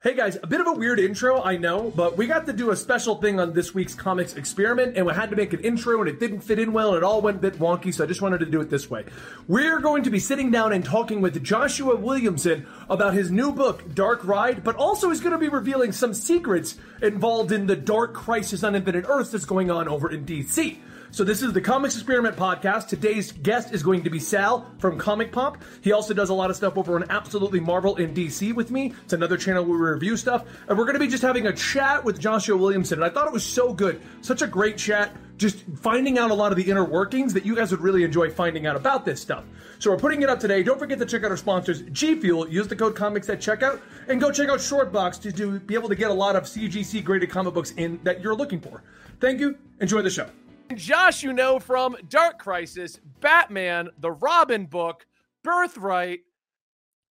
Hey guys, a bit of a weird intro, I know, but we got to do a special thing on this week's comics experiment, and we had to make an intro, and it didn't fit in well, and it all went a bit wonky, so I just wanted to do it this way. We're going to be sitting down and talking with Joshua Williamson about his new book, Dark Ride, but also he's going to be revealing some secrets involved in the Dark Crisis on Infinite Earths that's going on over in DC. So this is the Comics Experiment podcast. Today's guest is going to be Sal from Comic Pop. He also does a lot of stuff over on Absolutely Marvel in DC with me. It's another channel where we review stuff. And we're going to be just having a chat with Joshua Williamson. And I thought it was so good. Such a great chat. Just finding out a lot of the inner workings that you guys would really enjoy finding out about this stuff. So we're putting it up today. Don't forget to check out our sponsors, G Fuel. Use the code comics at checkout, and go check out Shortbox to do, be able to get a lot of CGC graded comic books in that you're looking for. Thank you. Enjoy the show. Josh, you know from Dark Crisis, Batman, the Robin book, Birthright,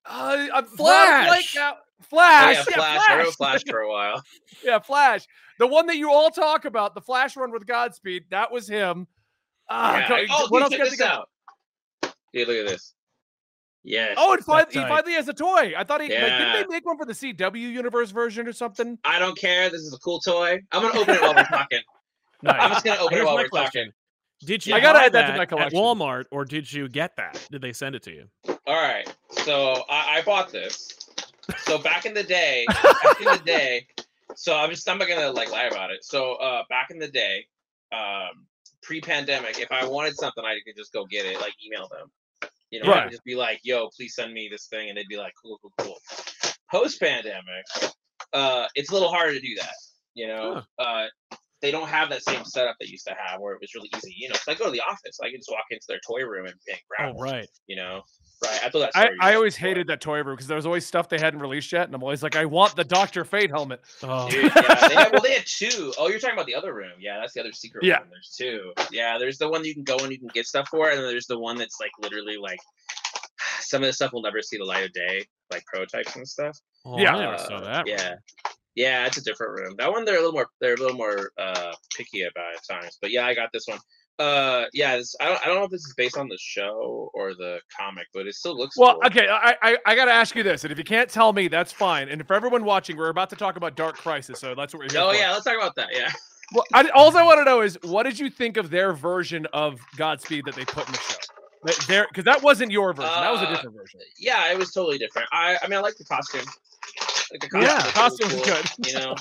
uh, a Flash. Flash. Oh, Flash. yeah, Flash. I wrote Flash for a while. yeah, Flash. The one that you all talk about, the Flash run with Godspeed, that was him. Ah, Yeah. co- Oh, what else check got to this go? out. Dude, look at this. Yes. Oh, and fin- That's he finally has a toy. I thought he like, didn't they make one for the CW universe version or something? I don't care. This is a cool toy. I'm gonna open it while we're talking. I'm just gonna open Here's it while my we're question. talking. Did you I gotta add that to that my at collection. Walmart or did you get that? Did they send it to you? All right. So I, I bought this. So back in the day, back in the day, so I'm just I'm not gonna like lie about it. So uh back in the day, um pre-pandemic, if I wanted something, I could just go get it, like email them. You know, I Right. just be like, "Yo, please send me this thing," and they'd be like, "Cool, cool, cool." Post-pandemic, uh, it's a little harder to do that. You know, uh, they don't have that same setup they used to have, where it was really easy. You know, know, 'cause I go to the office, I can just walk into their toy room and, and grab. Oh, one, right. You know, right? I thought that. I, I always before. hated that toy room because there was always stuff they hadn't released yet, and I'm always like, I want the Doctor Fate helmet. Oh, Dude, yeah, they had, well, they had two. Oh, you're talking about the other room. Yeah, that's the other secret Yeah. room. There's two. Yeah, there's the one you can go and you can get stuff for, and then there's the one that's like literally like some of the stuff will never see the light of day, like prototypes and stuff. oh, Yeah. I never saw Uh, that. Yeah. Yeah, it's a different room. That one they're a little more they're a little more uh picky about at times. But yeah, I got this one. Uh yeah, this, I don't I don't know if this is based on the show or the comic, but it still looks Well, cool. okay, I, I I gotta ask you this, and if you can't tell me, that's fine. And for everyone watching, we're about to talk about Dark Crisis, so that's what we're here Oh for. yeah, let's talk about that. Yeah. Well, I, all I want to know is what did you think of their version of Godspeed that they put in the show? Their because that wasn't your version, that was a Uh, different version. yeah, it was totally different. I I mean I like the costume. Like the costume Yeah, was really costume's cool, good. You know,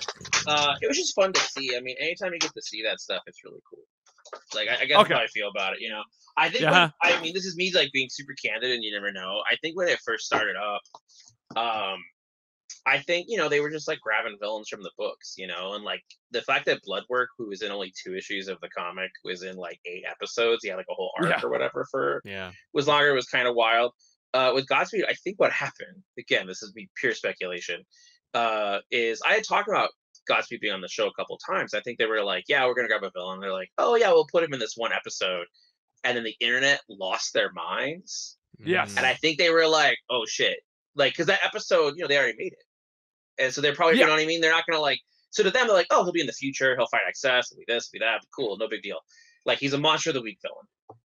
uh, it was just fun to see. I mean, anytime you get to see that stuff, it's really cool. Like I, I guess Okay. how I feel about it. You know, I think. when- Yeah. I mean, this is me like being super candid, and you never know. I think when it first started up, um, I think you know they were just like grabbing villains from the books, you know, and like the fact that Bloodwork, who was in only two issues of the comic, was in like eight episodes. He had like a whole arc Yeah. or whatever for Yeah. was longer It was kind of wild. Uh, with Godspeed, I think what happened again, this is me pure speculation, uh, is I had talked about Godspeed being on the show a couple times. I think they were like, "Yeah, we're gonna grab a villain." They're like, "Oh yeah, we'll put him in this one episode," and then the internet lost their minds, Yes. Mm. and I think they were like, "Oh shit!" Like, because that episode, you know, they already made it, and so they're probably, Yeah. you know what I mean? They're not gonna like. So to them, they're like, "Oh, he'll be in the future. He'll fight Excess. He'll be this. He'll be that. Cool, no big deal." Like he's a monster of the week villain,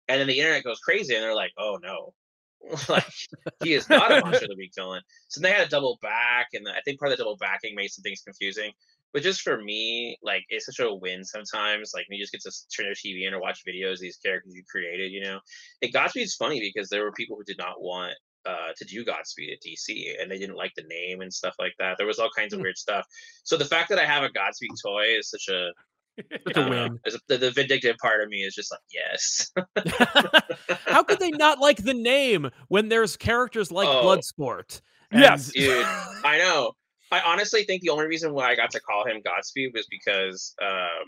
and then the internet goes crazy, and they're like, "Oh no." like he is not a monster of the week villain. So they had a double back, and I think part of the double backing made some things confusing. But just for me, like it's such a win sometimes. Like when you just get to turn your TV in or watch videos of these characters you created, you know. It Godspeed's funny because there were people who did not want uh, to do Godspeed at DC, and they didn't like the name and stuff like that. There was all kinds of Hmm. weird stuff. So the fact that I have a Godspeed toy is such a A win. the, the vindictive part of me is just like yes. How could they not like the name when there's characters like Oh. Bloodsport? Yes. dude. I know. I honestly think the only reason why I got to call him Godspeed was because, um,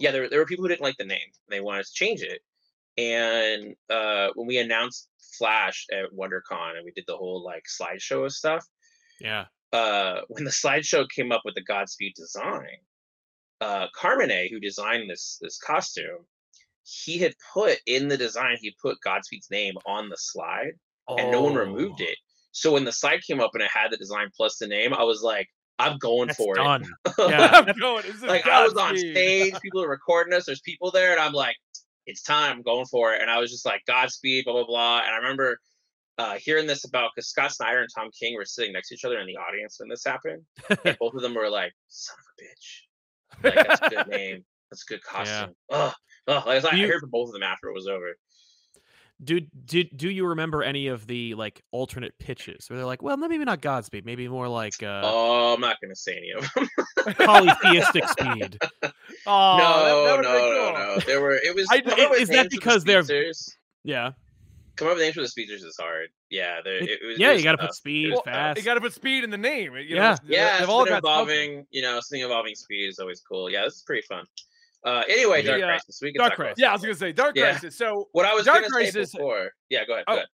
yeah, there, there were people who didn't like the name. They wanted to change it. And uh, when we announced Flash at WonderCon and we did the whole like slideshow of stuff, Yeah. uh, when the slideshow came up with the Godspeed design, uh, Carmine, who designed this this costume, he had put in the design, he put Godspeed's name on the slide and no one removed it. So when the site came up and it had the design plus the name, I was like, I'm going That's for done. it. Yeah. I'm going. This is like I was on stage, people are recording us, there's people there, and I'm like, it's time, I'm going for it. And I was just like, Godspeed, blah blah blah. And I remember uh, hearing this about because Scott Snyder and Tom King were sitting next to each other in the audience when this happened, and both of them were like, "Son of a bitch." Like that's a good name. That's a good costume. Ugh. Ugh. Like, I Do you- heard from both of them after it was over. Do did do you remember any of the like alternate pitches where they're like, well, maybe not Godspeed, maybe more like uh, oh, I'm not gonna say any of them. polytheistic speed. Oh, no, that, that no, been no, no. There were. It was. I- is that names for the because they're- Yeah, Coming up with names for the speedsters is hard. Yeah, there. It- It, was, yeah, it you got to put speed Well, fast. You got to put speed in the name. You Yeah. know, Yeah, they've all something got something. involving you know something involving speed is always cool. Yeah, this is pretty fun. Uh, anyway, Dark The, uh, Crisis. We can Dark Crisis. Yeah, I was gonna say Dark Yeah. Crisis. So, What I was Dark gonna Crisis- say before. Yeah, go ahead. Oh, Go ahead.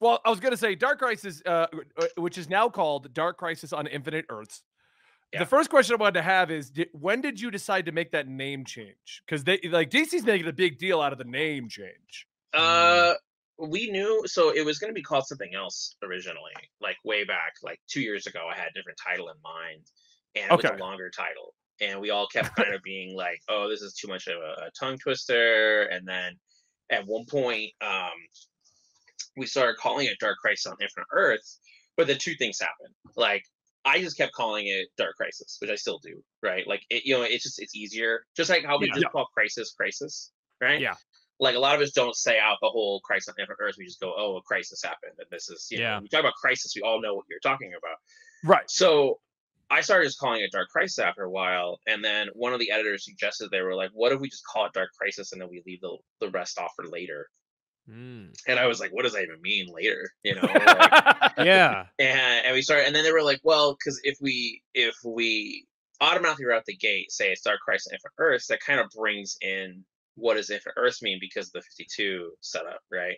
well, I was gonna say Dark Crisis, uh, uh, which is now called Dark Crisis on Infinite Earths. Yeah. The first question I wanted to have is, di- when did you decide to make that name change? Because they like DC's making a big deal out of the name change. Uh, we knew so it was going to be called something else originally, like way back, like two years ago. I had a different title in mind, and it was a longer title. And we all kept kind of being like, "Oh, this is too much of a, a tongue twister." And then at one point, um, we started calling it Dark Crisis on Infinite Earths. But the two things happened. Like I just kept calling it Dark Crisis, which I still do, right? Like it, you know, it's just it's easier. Just like how we Yeah. just call Crisis Crisis, right? Yeah. Like a lot of us don't say out the whole crisis on Infinite Earth. We just go, "Oh, a crisis happened," and this is, you know, Yeah. when we talk about crisis. We all know what you're talking about. Right. So I started just calling it Dark Crisis after a while, and then one of the editors suggested they were like, "What if we just call it Dark Crisis and then we leave the the rest off for later?" Mm. And I was like, "What does that even mean later?" You know. like, Yeah, and, and we started and then they were like well because if we if we automatically out the gate say it's dark crisis and earths that kind of brings in what does infinite earths mean because of the 52 setup right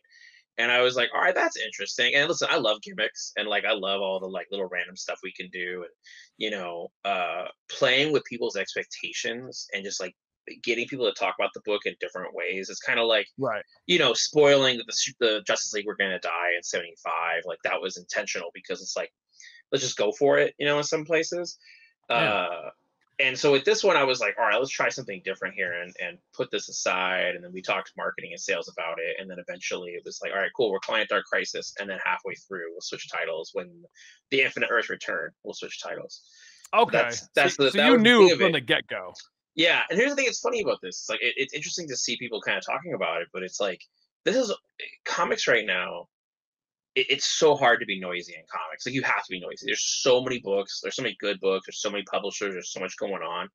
and i was like all right that's interesting and listen i love gimmicks and like i love all the like little random stuff we can do and you know uh playing with people's expectations and just like getting people to talk about the book in different ways it's kind of like right. you know, spoiling that the the Justice League were going to die in '75. Like that was intentional because it's like, let's just go for it, you know, in some places. Yeah. Uh, and so with this one, I was like, all right, let's try something different here and and put this aside. And then we talked to marketing and sales about it. And then eventually it was like, all right, cool, we're client Dark Crisis. And then halfway through, we'll switch titles. When the Infinite Earth return, we'll switch titles. Okay. That's- that's so the- so that you knew from the get go. Yeah, and here's the thing: it's funny about this. It's like it, it's interesting to see people kind of talking about it, but it's like this is comics right now. It, it's so hard to be noisy in comics. Like you have to be noisy. There's so many books. There's so many good books. There's so many publishers. There's so much going on.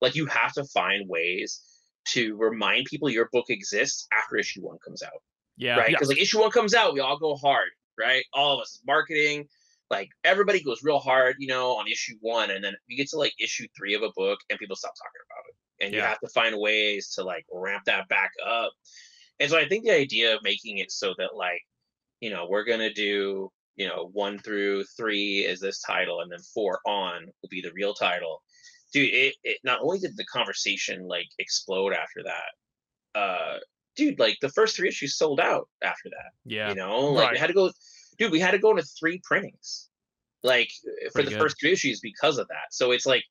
Like you have to find ways to remind people your book exists after issue one comes out yeah, right? yeah. Because like issue one comes out, we all go hard, right? All of us, marketing, like everybody goes real hard, you know, on issue one, and then you get to like issue three of a book, and people stop talking about it, and you have to find ways to like ramp that back up. And so I think the idea of making it so that like, you know, we're gonna do, you know, one through three is this title, and then four on will be the real title. Dude, it, it not only did the conversation like explode after that, uh, dude, like the first three issues sold out after that. yeah. You know, like we had to go, dude, we had to go into three printings, like for Pretty the good. first three issues because of that. So it's like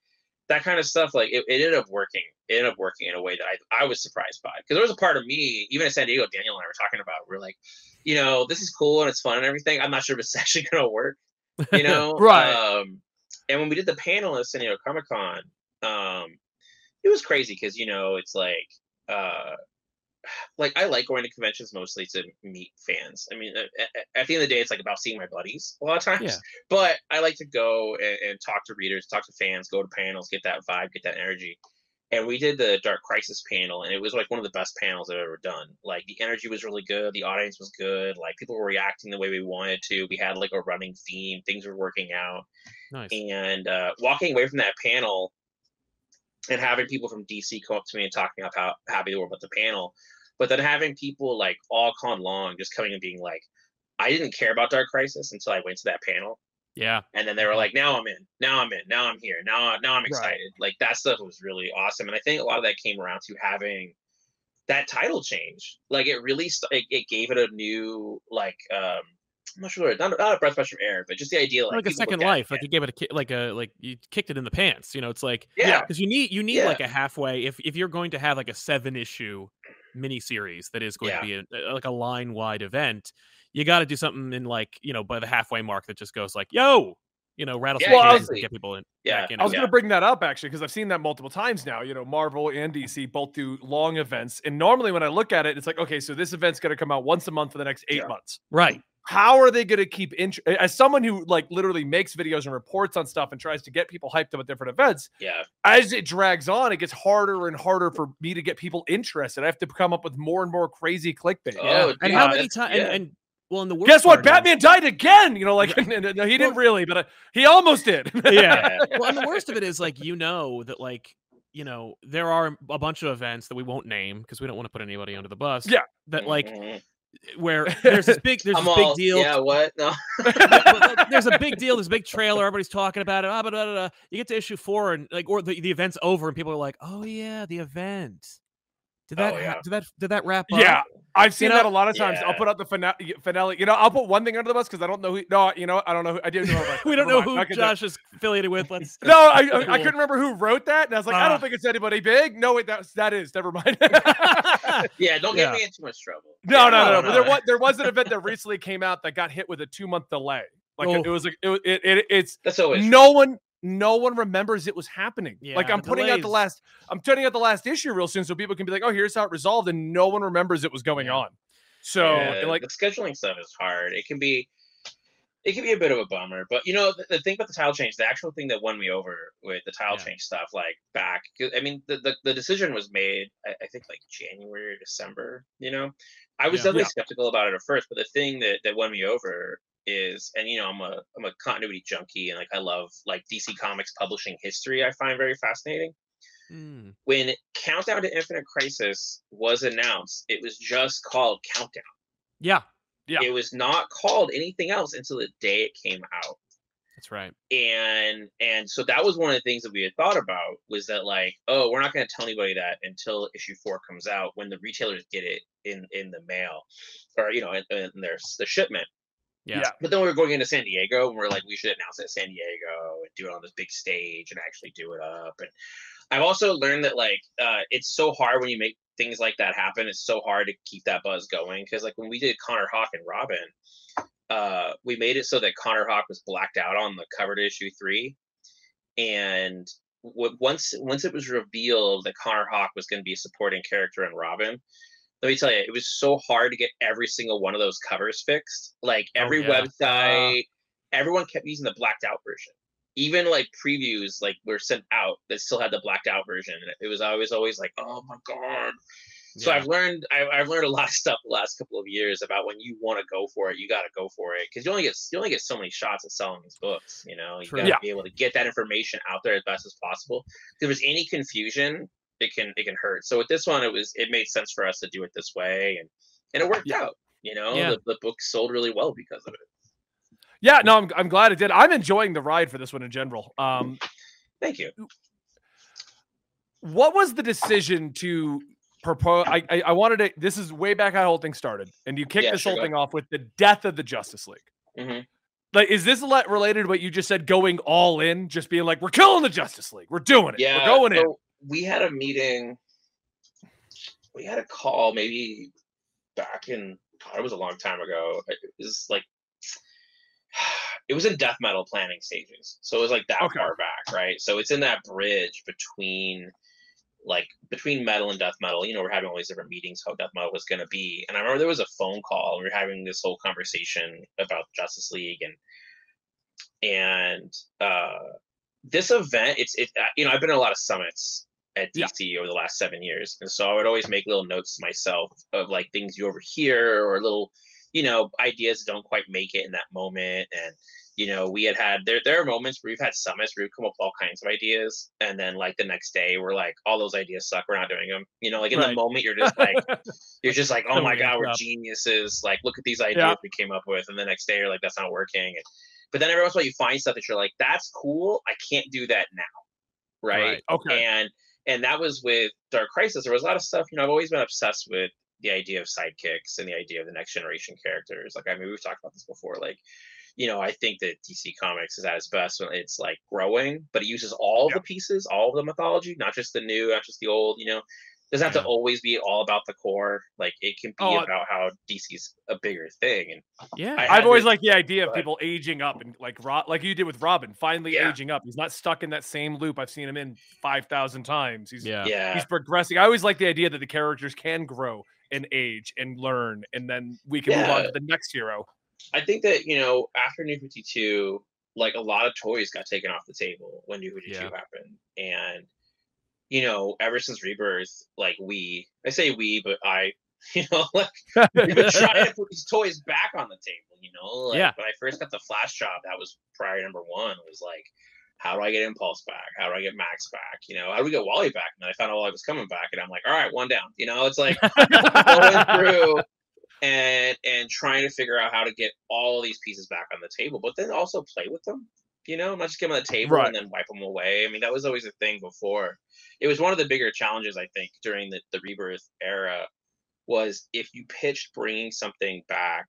that kind of stuff. Like it, it ended up working. It ended up working in a way that I, I was surprised by because there was a part of me, even in San Diego, Daniel and I were talking about. We're like, you know, this is cool and it's fun and everything. I'm not sure if it's actually gonna work. You know, Right. Um, and when we did the panel at San Diego Comic Con, um, it was crazy because you know it's like uh like I like going to conventions mostly to meet fans. I mean, at, at- the end of the day, it's like about seeing my buddies a lot of times. Yeah. But I like to go and, and talk to readers, talk to fans, go to panels, get that vibe, get that energy. And we did the Dark Crisis panel, and it was like one of the best panels I've ever done. Like the energy was really good, the audience was good, like people were reacting the way we wanted to. We had like a running theme, things were working out Nice. and uh, walking away from that panel and having people from DC come up to me and talking about how happy they were about the panel, but then having people like all con long just coming and being like, I didn't care about Dark Crisis until I went to that panel, Yeah, and then they were like, now I'm in, now I'm in, now I'm here, now now I'm Right. excited. Like that stuff was really awesome, and I think a lot of that came around to having that title change. Like it really it, it gave it a new like um. I'm not sure, not, not a breath fresh from air, but just the idea like, like a second look at it, life. Like you gave it a like a like you kicked it in the pants. You know, it's like yeah, because you need you need Yeah. like a halfway if if you're going to have like a seven issue miniseries that is going Yeah. to be a- like a line wide event you got to do something in like you know by the halfway mark that just goes like yo you know rattle Yeah, Well, I was- get people in Yeah, back in I was it. going to bring that up actually because I've seen that multiple times now. You know, Marvel and DC both do long events, and normally when I look at it, it's like, okay, so this event's going to come out once a month for the next eight Yeah. months. right How are they going to keep int- as someone who like literally makes videos and reports on stuff and tries to get people hyped about different events? Yeah. As it drags on, it gets harder and harder for me to get people interested. I have to come up with more and more crazy clickbait. Oh, and dude, how many that's- times yeah. and, and well and the worst Guess what? part is- Batman died again. You know, like no, he didn't really, but uh, he almost did. yeah Yeah. well, and the worst of it is like you know that like you know there are a bunch of events that we won't name because we don't want to put anybody under the bus. Yeah. that like Mhm. where there's this big there's I'm big deal. Yeah, what? No. Well, like, there's a big deal. There's a big trailer. Everybody's talking about it. Ah, blah, blah, blah, blah. You get to issue four, and like, or the, the event's over, and people are like, "Oh yeah, the event. Did that? Oh, yeah. did that? Did that wrap up? Yeah, I've seen know? that a lot of times. I'll put out the finale, finale. You know, I'll put one thing under the bus because I don't know who. No, you know. I don't know. Who, I didn't know. we don't know mind, who not do. Josh is affiliated with. Let's. No, I, I, I couldn't remember who wrote that, and I was like, I Ah. don't think it's anybody big. No, wait, that's that is. Never mind. Yeah, don't Yeah. get me in too much trouble. no, Yeah, no, no, no. no, But there was there was an event that recently came out that got hit with a two month delay. Like it, Oh. it was like it, it, it it's That's always no one no one remembers it was happening. like I'm the putting out the last I'm putting out the last issue real soon so people can be like, oh, here's how it resolved, and no one remembers it was going Yeah. on. So Yeah, like the scheduling stuff is hard. It can be it can be a bit of a bummer, but you know the, the thing about the title change, the actual thing that won me over with the title Yeah. change stuff, like back, I mean, the, the, the decision was made, I, I think like January or December. You know, I was Yeah. definitely Yeah. skeptical about it at first, but the thing that that won me over is, and you know, I'm a I'm a continuity junkie, and like I love like DC Comics publishing history. I find very fascinating Hmm. when Countdown to Infinite Crisis was announced, it was just called Countdown. Yeah, Yeah. It was not called anything else until the day it came out. that's right. And and so that was one of the things that we had thought about was that like, oh, we're not going to tell anybody that until issue four comes out when the retailers get it in in the mail, or you know, in, in their the shipment. Yeah. Yeah. But then we were going into San Diego, and we are like, we should announce it at San Diego and do it on this big stage and actually do it up. And I've also learned that like uh, it's so hard when you make things like that happen. It's so hard to keep that buzz going because like when we did Connor Hawk and Robin, uh, we made it so that Connor Hawk was blacked out on the cover to issue three, and w- once once it was revealed that Connor Hawk was going to be a supporting character in Robin, let me tell you, it was so hard to get every single one of those covers fixed. Like Oh, every yeah. website, everyone kept using the blacked out version. Even like previews, like were sent out that still had the blacked out version, and it was always always like, oh my god. So Yeah. I've learned I, I've learned a lot of stuff the last couple of years about when you want to go for it, you got to go for it because you only get you only get so many shots at selling these books. You know, you got to Yeah. be able to get that information out there as best as possible. If there's any confusion, it can it can hurt. So with this one, it was it made sense for us to do it this way, and and it worked Yeah. out. You know, Yeah. the, the book sold really well because of it. yeah, no, I'm I'm glad it did. I'm enjoying the ride for this one in general. Um, Thank you. what was the decision to propose? I, I I wanted to. This is way back how the whole thing started, and you kicked Yeah, this sure, whole thing off with the death of the Justice League. Mhm. Like, is this related to what you just said? Going all in, just being like, we're killing the Justice League, we're doing it, Yeah, we're going in. We had a meeting. We had a call maybe back in. God, it was a long time ago. It was like. It was in death metal planning stages, so it was like that Okay. far back, right? So it's in that bridge between, like between metal and death metal. You know, we're having all these different meetings how death metal was going to be, and I remember there was a phone call. and We were having this whole conversation about Justice League and and uh this event it's it uh, you know i've been to a lot of summits at Yeah. dc over the last seven years and so i would always make little notes to myself of like things you overhear or little you know ideas that don't quite make it in that moment and you know we had had there there are moments where we've had summits where we've come up with all kinds of ideas and then like the next day we're like all those ideas suck we're not doing them you know like in Right. the moment you're just like you're just like oh my god we're geniuses like look at these ideas Yeah. we came up with and the next day you're like that's not working and but then every once in a while you find stuff that you're like, that's cool. I can't do that now. Right. Right. Okay. And and that was with Dark Crisis. There was a lot of stuff, you know, I've always been obsessed with the idea of sidekicks and the idea of the next generation characters. Like I mean, we've talked about this before. Like, you know, I think that DC Comics is at its best when it's like growing, but it uses all Yeah. the pieces, all of the mythology, not just the new, not just the old, you know. Doesn't have Yeah. to mm. always be all about the core. Like it can be Oh, about how DC's a bigger thing. And Yeah. I I've always this- liked the idea of people aging up and like Ro- like you did with Robin, finally Yeah. aging up. He's not stuck in that same loop. I've seen him in five thousand times. He's yeah. yeah, he's progressing. I always like the idea that the characters can grow and age and learn, and then we can move on to the next hero. I think that you know after New Fifty Two, like a lot of toys got taken off the table when New Fifty Two Yeah. happened, and you know ever since Rebirth, like we, I say we, but I, you know, like we've been trying to put these toys back on the table. You know, like, Yeah. When I first got the Flash job, that was priority number one. Was like, how do I get Impulse back? How do I get Max back? You know, how do we get Wally back? And then I found out Wally was coming back, and I'm like, all right, one down. You know, it's like going through and and trying to figure out how to get all these pieces back on the table, but then also play with them. You know, not just get them on the table Right. and then wipe them away. I mean, that was always a thing before. It was one of the bigger challenges I think during the, the rebirth era was if you pitched bringing something back,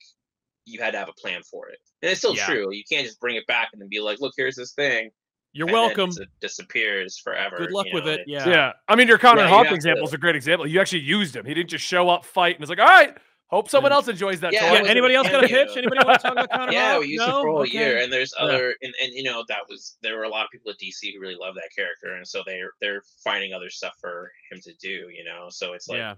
you had to have a plan for it. And it's still Yeah. true. You can't just bring it back and then be like, "Look, here's this thing." You're and welcome. it disappears forever. Good luck you with it. Yeah. Yeah. I mean, your Connor Yeah, Hawk example to- is a great example. You actually used him. He didn't just show up, fight, and it's like, all right, hope someone else enjoys that Yeah, Yeah. Anybody else got a cameo. pitch? Anybody want to talk about Connor yeah, Hawk? we used no? it for a Okay. year, and there's Yeah. other, and, and you know that was there were a lot of people at DC who really love that character, and so they're they're finding other stuff for him to do, you know. So it's like, yeah.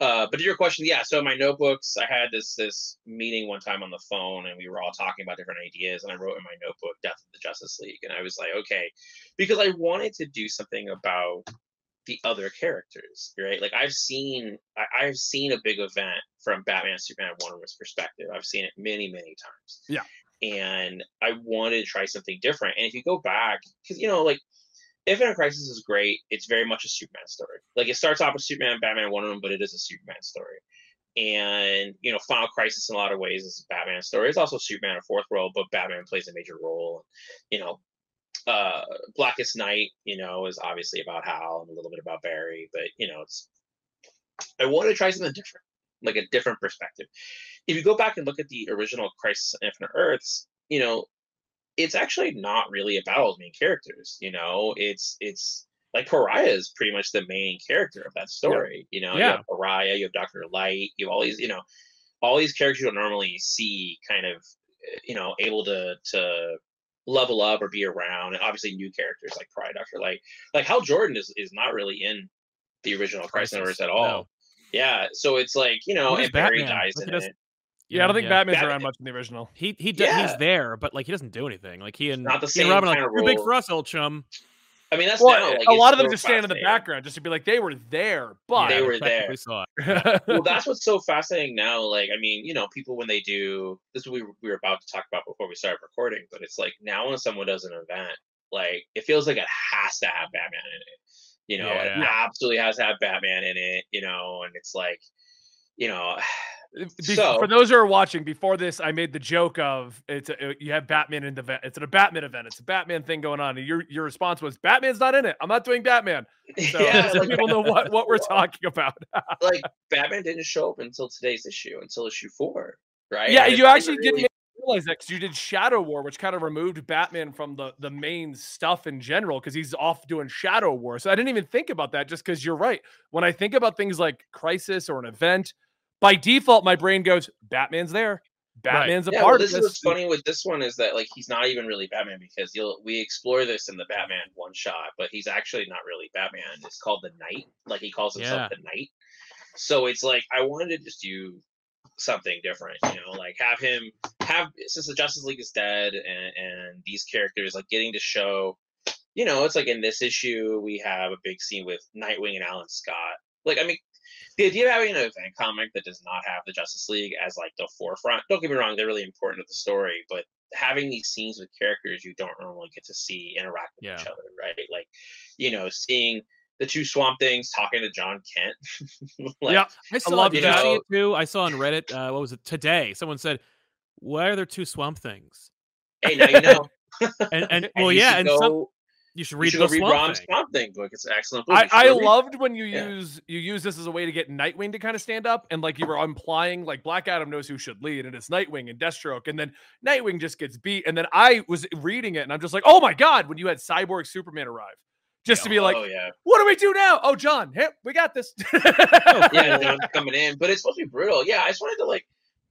uh, but to your question, yeah. So in my notebooks, I had this this meeting one time on the phone, and we were all talking about different ideas, and I wrote in my notebook "Death of the Justice League," and I was like, okay, because I wanted to do something about the other characters, right? Like I've seen, I, I've seen a big event from Batman, Superman, Wonder Woman's perspective. I've seen it many, many times. Yeah. And I wanted to try something different. And if you go back, because you know, like Infinite Crisis is great. It's very much a Superman story. Like it starts off with Superman, Batman, Wonder Woman, but it is a Superman story. And you know, Final Crisis in a lot of ways is a Batman story. It's also Superman, a fourth world, but Batman plays a major role. You know, uh Blackest Night, you know, is obviously about Hal and a little bit about Barry, but you know, it's I want to try something different, like a different perspective. If you go back and look at the original Crisis on Infinite Earths, you know, it's actually not really about all the main characters. You know, it's it's like Pariah is pretty much the main character of that story. You know, you Yeah. have Pariah, you have Doctor Light, you have all these, you know, all these characters you don't normally see kind of, uh, you know, able to to level up or be around, and obviously new characters like Pariah, Doctor like like Hal Jordan is is not really in the original Crisis on Crisis, Earths at all. no. Yeah, so it's like you know, What is and Barry Batman? dies Like, in he it. Yeah, I don't think Batman's Batman- around much in the original. He he do, Yeah. he's there, but like he doesn't do anything. Like he and, Not the he and same Robin are kinda like too big for us, old chum. I mean, that's Well, now, like, a lot of them just stand in the background just to be like, they were there, but They were there. saw it. well, that's what's so fascinating now. Like, I mean, you know, people when they do this, is what we were- we were about to talk about before we started recording, but it's like now when someone does an event, like it feels like it has to have Batman in it. You know, it Yeah. absolutely has to have Batman in it. You know, and it's like, you know, Be- So- for those who are watching, before this, I made the joke of it's a, you have Batman in the event. It's a Batman event. It's a Batman thing going on, and your your response was Batman's not in it. I'm not doing Batman. So yeah, like, people know what what we're talking about. like Batman didn't show up until today's issue, until issue four, right? yeah, And you actually really- didn't realize that because you did Shadow War, which kind of removed Batman from the the main stuff in general because he's off doing Shadow War. So I didn't even think about that just because you're right. When I think about things like Crisis or an event, by default my brain goes Batman's there. Batman's a Yeah, well, part this of is this. what's funny with this one is that like he's not even really Batman because you'll we explore this in the Batman one shot, but he's actually not really Batman. It's called the Knight, like he calls himself the Knight. So it's like I wanted to just do something different, you know, like have him have since the Justice League is dead and and these characters like getting to show, you know, it's like in this issue we have a big scene with Nightwing and Alan Scott. Like I mean, the idea of having an event comic that does not have the Justice League as like the forefront. Don't get me wrong; they're really important to the story, but having these scenes with characters you don't normally get to see interact with each other, right? Like, you know, seeing the two Swamp Things talking to Jon Kent. like, Yeah. I saw love you see it too? I saw on Reddit. Uh, what was it today? Someone said, "Why are there two Swamp Things?" Hey, now you know. And and And well, yeah, and go, some, you should you read should the read Swamp Ron's Thing. Swamp Thing book. It's an excellent book. I, I loved when you Yeah. use you use this as a way to get Nightwing to kind of stand up and like you were implying like Black Adam knows who should lead and it's Nightwing and Deathstroke and then Nightwing just gets beat and then I was reading it and I'm just like oh my god when you had Cyborg Superman arrive just to be like, oh yeah, what do we do now? Oh, Jon, hey, we got this. Oh, yeah, Jon's coming in, but it's supposed to be brutal. Yeah, I just wanted to like,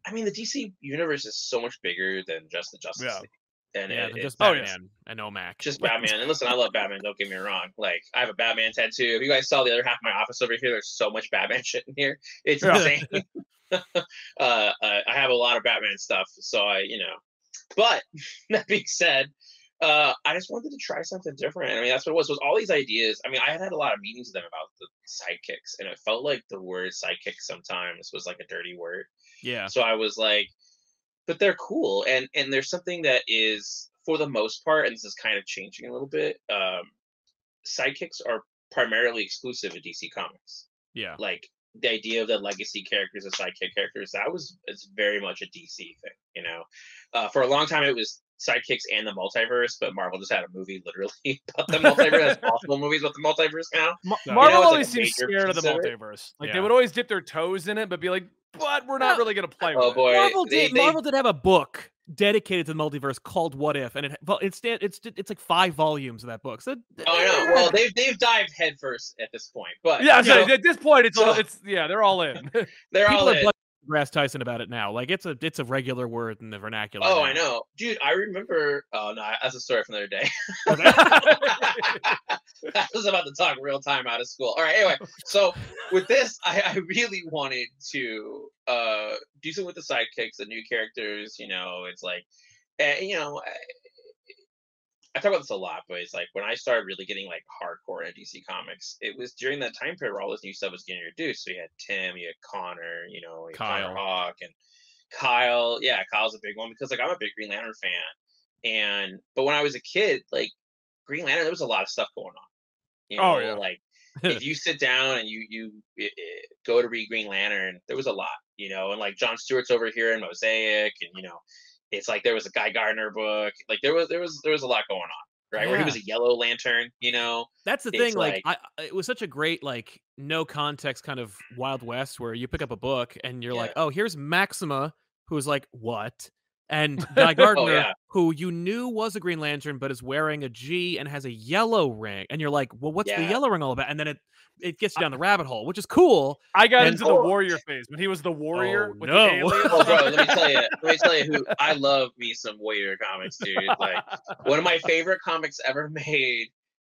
I mean, the DC universe is so much bigger than just the Justice Yeah. League, and Yeah, it- just it's oh. Batman and OMAC. just Batman. And listen, I love Batman. Don't get me wrong. Like, I have a Batman tattoo. If you guys saw the other half of my office over here, there's so much Batman shit in here. It's Yeah. insane. uh, uh, I have a lot of Batman stuff, so I, you know. But that being said, uh, I just wanted to try something different. I mean, that's what it was. Was all these ideas. I mean, I had had a lot of meetings with them about the sidekicks, and it felt like the word sidekick sometimes was like a dirty word. yeah. So I was like, but they're cool, and and there's something that is for the most part, and this is kind of changing a little bit. Um, sidekicks are primarily exclusive to DC Comics. Yeah. Like the idea of the legacy characters and sidekick characters, that was it's very much a DC thing. You know, uh, for a long time it was sidekicks and the multiverse, but Marvel just had a movie literally about the multiverse. Has multiple movies about the multiverse now. So- Marvel You know, it's like seems scared of the it. multiverse. Like Yeah. they would always dip their toes in it, but be like, but we're not No. really gonna play Oh with boy, Marvel they- did. they- Marvel did have a book dedicated to the multiverse called What If, and it well, it's it's it's like five volumes of that book. So Oh, I know. Well, they've they've dived headfirst at this point, but. Yeah, I'm know, at this point, it's all, so- it's yeah, they're all in. they're people all in. Grass Tyson about it now. Like it's a it's a regular word in the vernacular. Oh, now. I know, dude. I remember. Oh no, that's a story from the other day. I was about to talk real time out of school. All right. Anyway, so with this, I, I really wanted to uh do something with the sidekicks, the new characters. You know, it's like, and you know, I, I talk about this a lot, but it's like when I started really getting like hardcore into DC Comics, it was during that time period where all this new stuff was getting introduced. So you had Tim, you had Connor, you know, you had Connor Kyle. Hawk, and Kyle. Yeah, Kyle's a big one because like I'm a big Green Lantern fan, and but when I was a kid, like Green Lantern, there was a lot of stuff going on. You oh, know, Oh, yeah. like if you sit down and you you i- i- go to read Green Lantern, there was a lot, you know, and like John Stewart's over here in Mosaic, and you know, it's like there was a Guy Gardner book, like there was there was there was a lot going on, right? Where he was a Yellow Lantern, you know. That's the It's thing. Like, like- I, it was such a great, like, no context kind of Wild West where you pick up a book and you're like, oh, here's Maxima, who's like, what? And Guy oh, Gardner, Oh, yeah. who you knew was a Green Lantern, but is wearing a G and has a yellow ring. And you're like, well, what's the yellow ring all about? And then it it gets you down the rabbit hole, which is cool. I got And- into the oh. warrior phase when he was the warrior. Oh, with no. The aliens. Oh, bro, let me tell you, let me tell you who I love me some Warrior comics, dude. Like one of my favorite comics ever made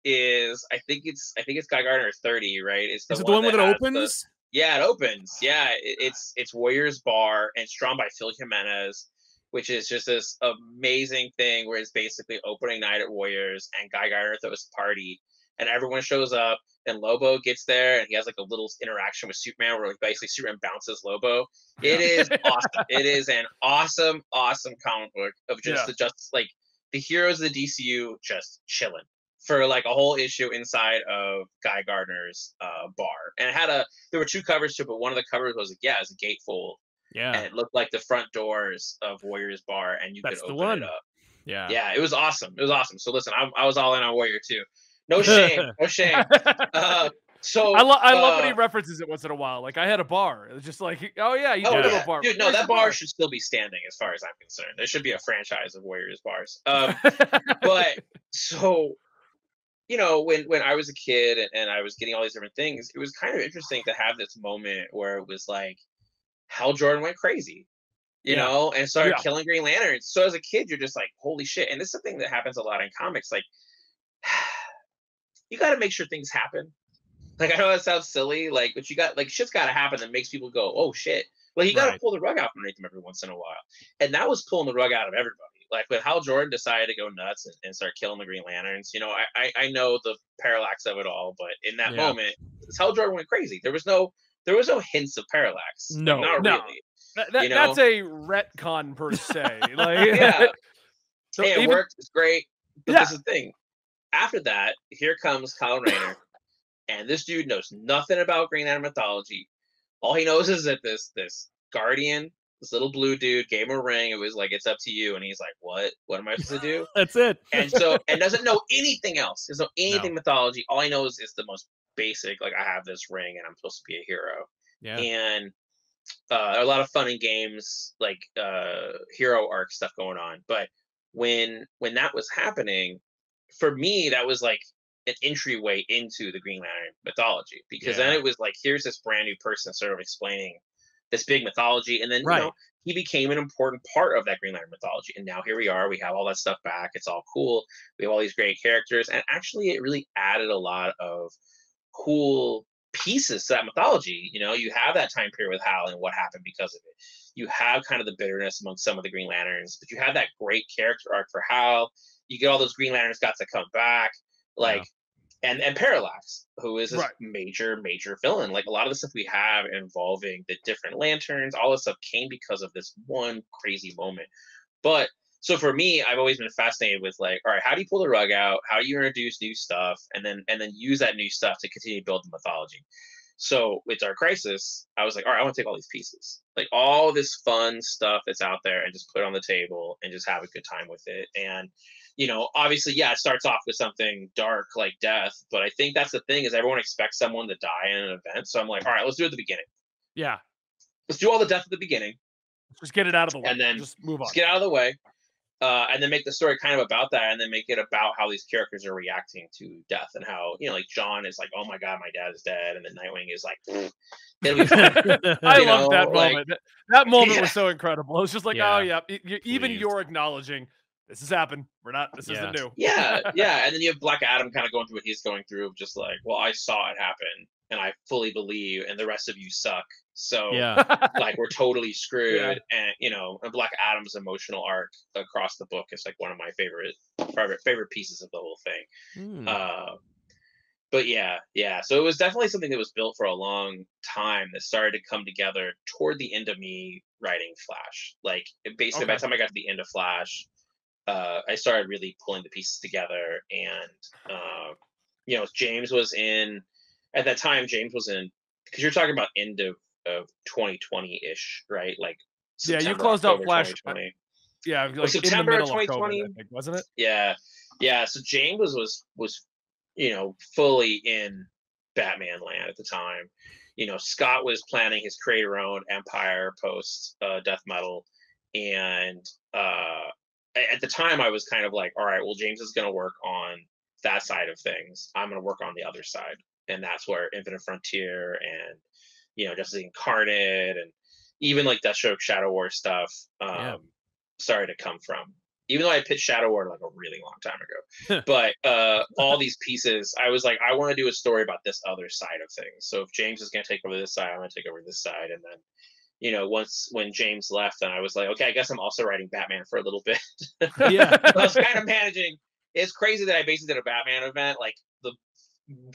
is I think it's I think it's Guy Gardner 30, right? It's the is it the one where it that has the- opens? Yeah, it opens. Yeah, it, it's it's Warriors Bar and it's drawn by Phil Jimenez, which is just this amazing thing where it's basically opening night at Warriors and Guy Gardner throws a party and everyone shows up and Lobo gets there and he has like a little interaction with Superman where like basically Superman bounces Lobo. It is awesome. It is an awesome, awesome comic book of just Yeah. the just like the heroes of the DCU just chilling for like a whole issue inside of Guy Gardner's uh, bar. And it had a there were two covers to it, but one of the covers was like, yeah, it was a gatefold. Yeah. And it looked like the front doors of Warriors Bar and you That's could the open one. it up. Yeah. Yeah, it was awesome. It was awesome. So listen, I, I was all in on Warrior too. No shame. no shame. Uh, so I, lo- I love when he uh, references it once in a while. Like I had a bar. It's just like, oh yeah, you Oh, did have yeah. a bar. Dude, no, Where's that the bar should still be standing as far as I'm concerned. There should be a franchise of Warriors bars. Um, but so you know when when i was a kid and, and i was getting all these different things it was kind of interesting to have this moment where it was like hal jordan went crazy you Yeah. know and started Yeah. killing green lanterns so as a kid you're just like holy shit and this is something that happens a lot in comics like you got to make sure things happen like i know that sounds silly like but you got like shit's got to happen that makes people go oh shit like you got to Right. pull the rug out from underneath them every once in a while and that was pulling the rug out of everybody. Like when Hal Jordan decided to go nuts and, and start killing the Green Lanterns, you know, I, I I know the parallax of it all, but in that Yeah. moment, Hal Jordan went crazy. There was no there was no hints of parallax. No. not No. really. That- that- you That's a retcon per se. Like, Yeah. so hey, it even- worked. It's great. But Yeah. this is the thing. After that, here comes Kyle Rayner, and this dude knows nothing about Green Lantern mythology. All he knows is that this this Guardian, this little blue dude, gave him a ring. It was like, "It's up to you," and he's like, "What? What am I supposed to do?" That's it. and so and doesn't know anything else. Doesn't know anything mythology. All he knows is the most basic. Like I have this ring and I'm supposed to be a hero. Yeah. And uh, a lot of fun and games, like uh, hero arc stuff going on. But when when that was happening, for me, that was like an entryway into the Green Lantern mythology because then it was like here's this brand new person sort of explaining this big mythology, and then you know he became an important part of that Green Lantern mythology, and now here we are. We have all that stuff back. It's all cool. We have all these great characters, and actually, it really added a lot of cool pieces to that mythology. You know, you have that time period with Hal and what happened because of it. You have kind of the bitterness among some of the Green Lanterns, but you have that great character arc for Hal. You get all those Green Lanterns got to come back, like, and and Parallax, who is a Right. major major villain. Like a lot of the stuff we have involving the different lanterns, all this stuff came because of this one crazy moment. But so for me, I've always been fascinated with like, all right, how do you pull the rug out? How do you introduce new stuff, and then and then use that new stuff to continue to build the mythology? So with our Crisis, I was like, all right, I want to take all these pieces, like all this fun stuff that's out there, and just put it on the table and just have a good time with it. And you know, obviously, yeah, it starts off with something dark like death, but I think that's the thing is everyone expects someone to die in an event. So I'm like, all right, let's do it at the beginning. Yeah. Let's do all the death at the beginning. Just get it out of the way. And then just move on. Let's get out of the way. Uh, and then make the story kind of about that, and then make it about how these characters are reacting to death, and how you know, like Jon is like, "Oh my god, my dad is dead," and then Nightwing is like, "Mm, "It'll be fine." I you love that like- moment. That- that moment Yeah. was so incredible. It's just like, Yeah. oh yeah, y- y- even Pleased. you're acknowledging this has happened. We're not. This Yeah. isn't new. yeah, yeah. And then you have Black Adam kind of going through what he's going through, of just like, "Well, I saw it happen, and I fully believe, and the rest of you suck." So yeah. like we're totally screwed and you know and black adam's emotional arc across the book is like one of my favorite favorite favorite pieces of the whole thing Hmm. uh but yeah yeah so it was definitely something that was built for a long time that started to come together toward the end of me writing flash like it basically by the time i got to the end of flash uh i started really pulling the pieces together and uh you know james was in at that time james was in because you're talking about end of of 2020-ish right like Yeah, you September, closed out Flash, 2020. Yeah, like in the September middle of COVID, 2020? I think, wasn't it? Yeah, yeah. So James was was was you know fully in Batman land at the time. You know, Scott was planning his creator owned Empire post uh, Death Metal, and uh, at the time I was kind of like, all right, well James is going to work on that side of things. I'm going to work on the other side, and that's where Infinite Frontier and you know Justice Incarnate and even like Deathstroke Shadow War stuff um, Yeah. started to come from even though I pitched Shadow War like a really long time ago. but uh, all these pieces, I was like, I want to do a story about this other side of things. So if James is going to take over this side, I'm going to take over this side. And then, you know, once when James left, then I was like, okay, I guess I'm also writing Batman for a little bit. yeah. I was kind of managing. It's crazy that I basically did a Batman event like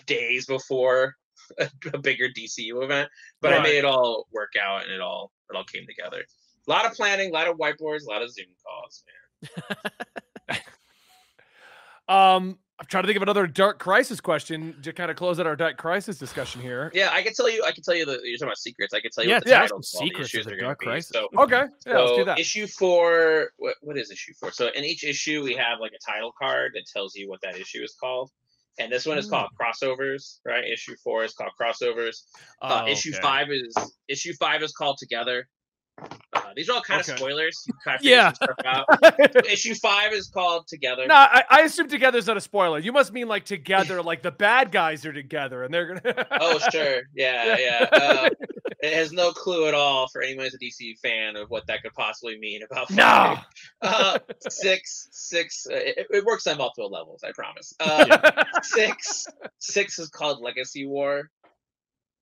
days before a, a bigger DCU event, but I made it all work out and it all it all came together. A lot of planning, a lot of whiteboards, a lot of Zoom calls, man. Um, I'm trying to think of another Dark Crisis question to kind of close out our Dark Crisis discussion here. Yeah, I can tell you. I can tell you the you're talking about secrets. I can tell you Yeah, what the us titles of all the secrets of the are Dark to be. Crisis. So, Okay, yeah, let's do so that. issue four. What, what is issue four? So in each issue, we have like a title card that tells you what that issue is called. And this one is called Hmm. crossovers, right? Issue four is called crossovers. Uh, Oh, issue okay. five is issue five is called together. Uh, these are all kind Okay. of spoilers. Kind of Yeah. some stuff out. issue five is called together. No, I, I assume is not a spoiler. You must mean like together, like the bad guys are together and they're gonna. Oh sure, yeah, yeah. Uh, it has no clue at all for anyone who's a DC fan of what that could possibly mean about. no. five. Uh, six, six. Uh, it, it works on multiple levels. I promise. Uh, Six, six is called Legacy War,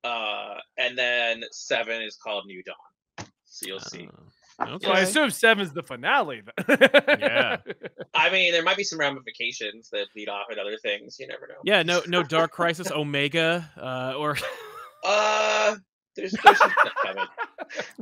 uh, and then seven is called New Dawn. So you'll see. Oh, So I okay. assume seven's the finale. Yeah. I mean, there might be some ramifications that lead off at other things. You never know. Yeah, no, no Dark Crisis Omega, uh, or Uh, there's, there's some stuff coming.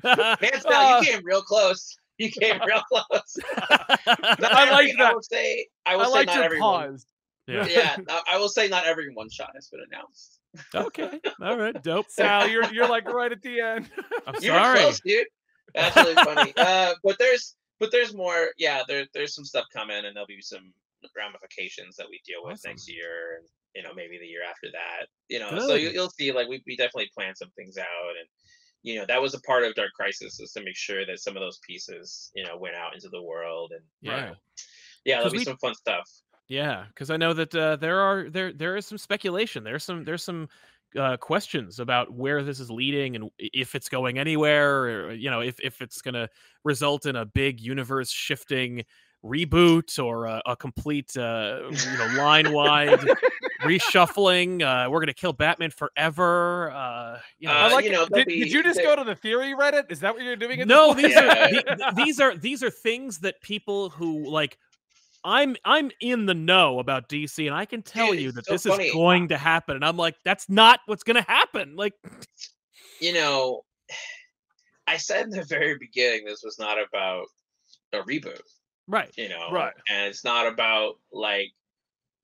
Man, Sal, Uh, you came real close. You came real close. I like every- I that. will say. I will I say like not your everyone. pause. yeah. Yeah, I- I will say not every one shot has been announced. Okay. All right. Dope. Sal, you're you're like right at the end. I'm You were sorry. close, dude. That's really funny. Uh, but there's but there's more. Yeah, there there's some stuff coming, and there'll be some ramifications that we deal with Awesome. next year, and you know maybe the year after that. You know, so Good. you, you'll see. Like we we definitely plan some things out, and you know that was a part of Dark Crisis is to make sure that some of those pieces you know went out into the world, and Yeah. yeah, there'll be we- some fun stuff. Yeah, because I know that uh, there are there there is some speculation. There's some there's some uh, questions about where this is leading and if it's going anywhere. Or, you know, if if it's going to result in a big universe shifting reboot or a, a complete uh, you know line wide reshuffling. Uh, we're going to kill Batman forever. Uh, you know, Uh, I like you know, there'll did, did you just there- go to the theory Reddit? Is that what you're doing? at no these Yeah. are the- these are these are things that people who like i'm i'm in the know about dc and i can tell Dude, you that so this funny. is going to happen and i'm like that's not what's going to happen like you know, I said in the very beginning this was not about a reboot, right you know, Right. And it's not about like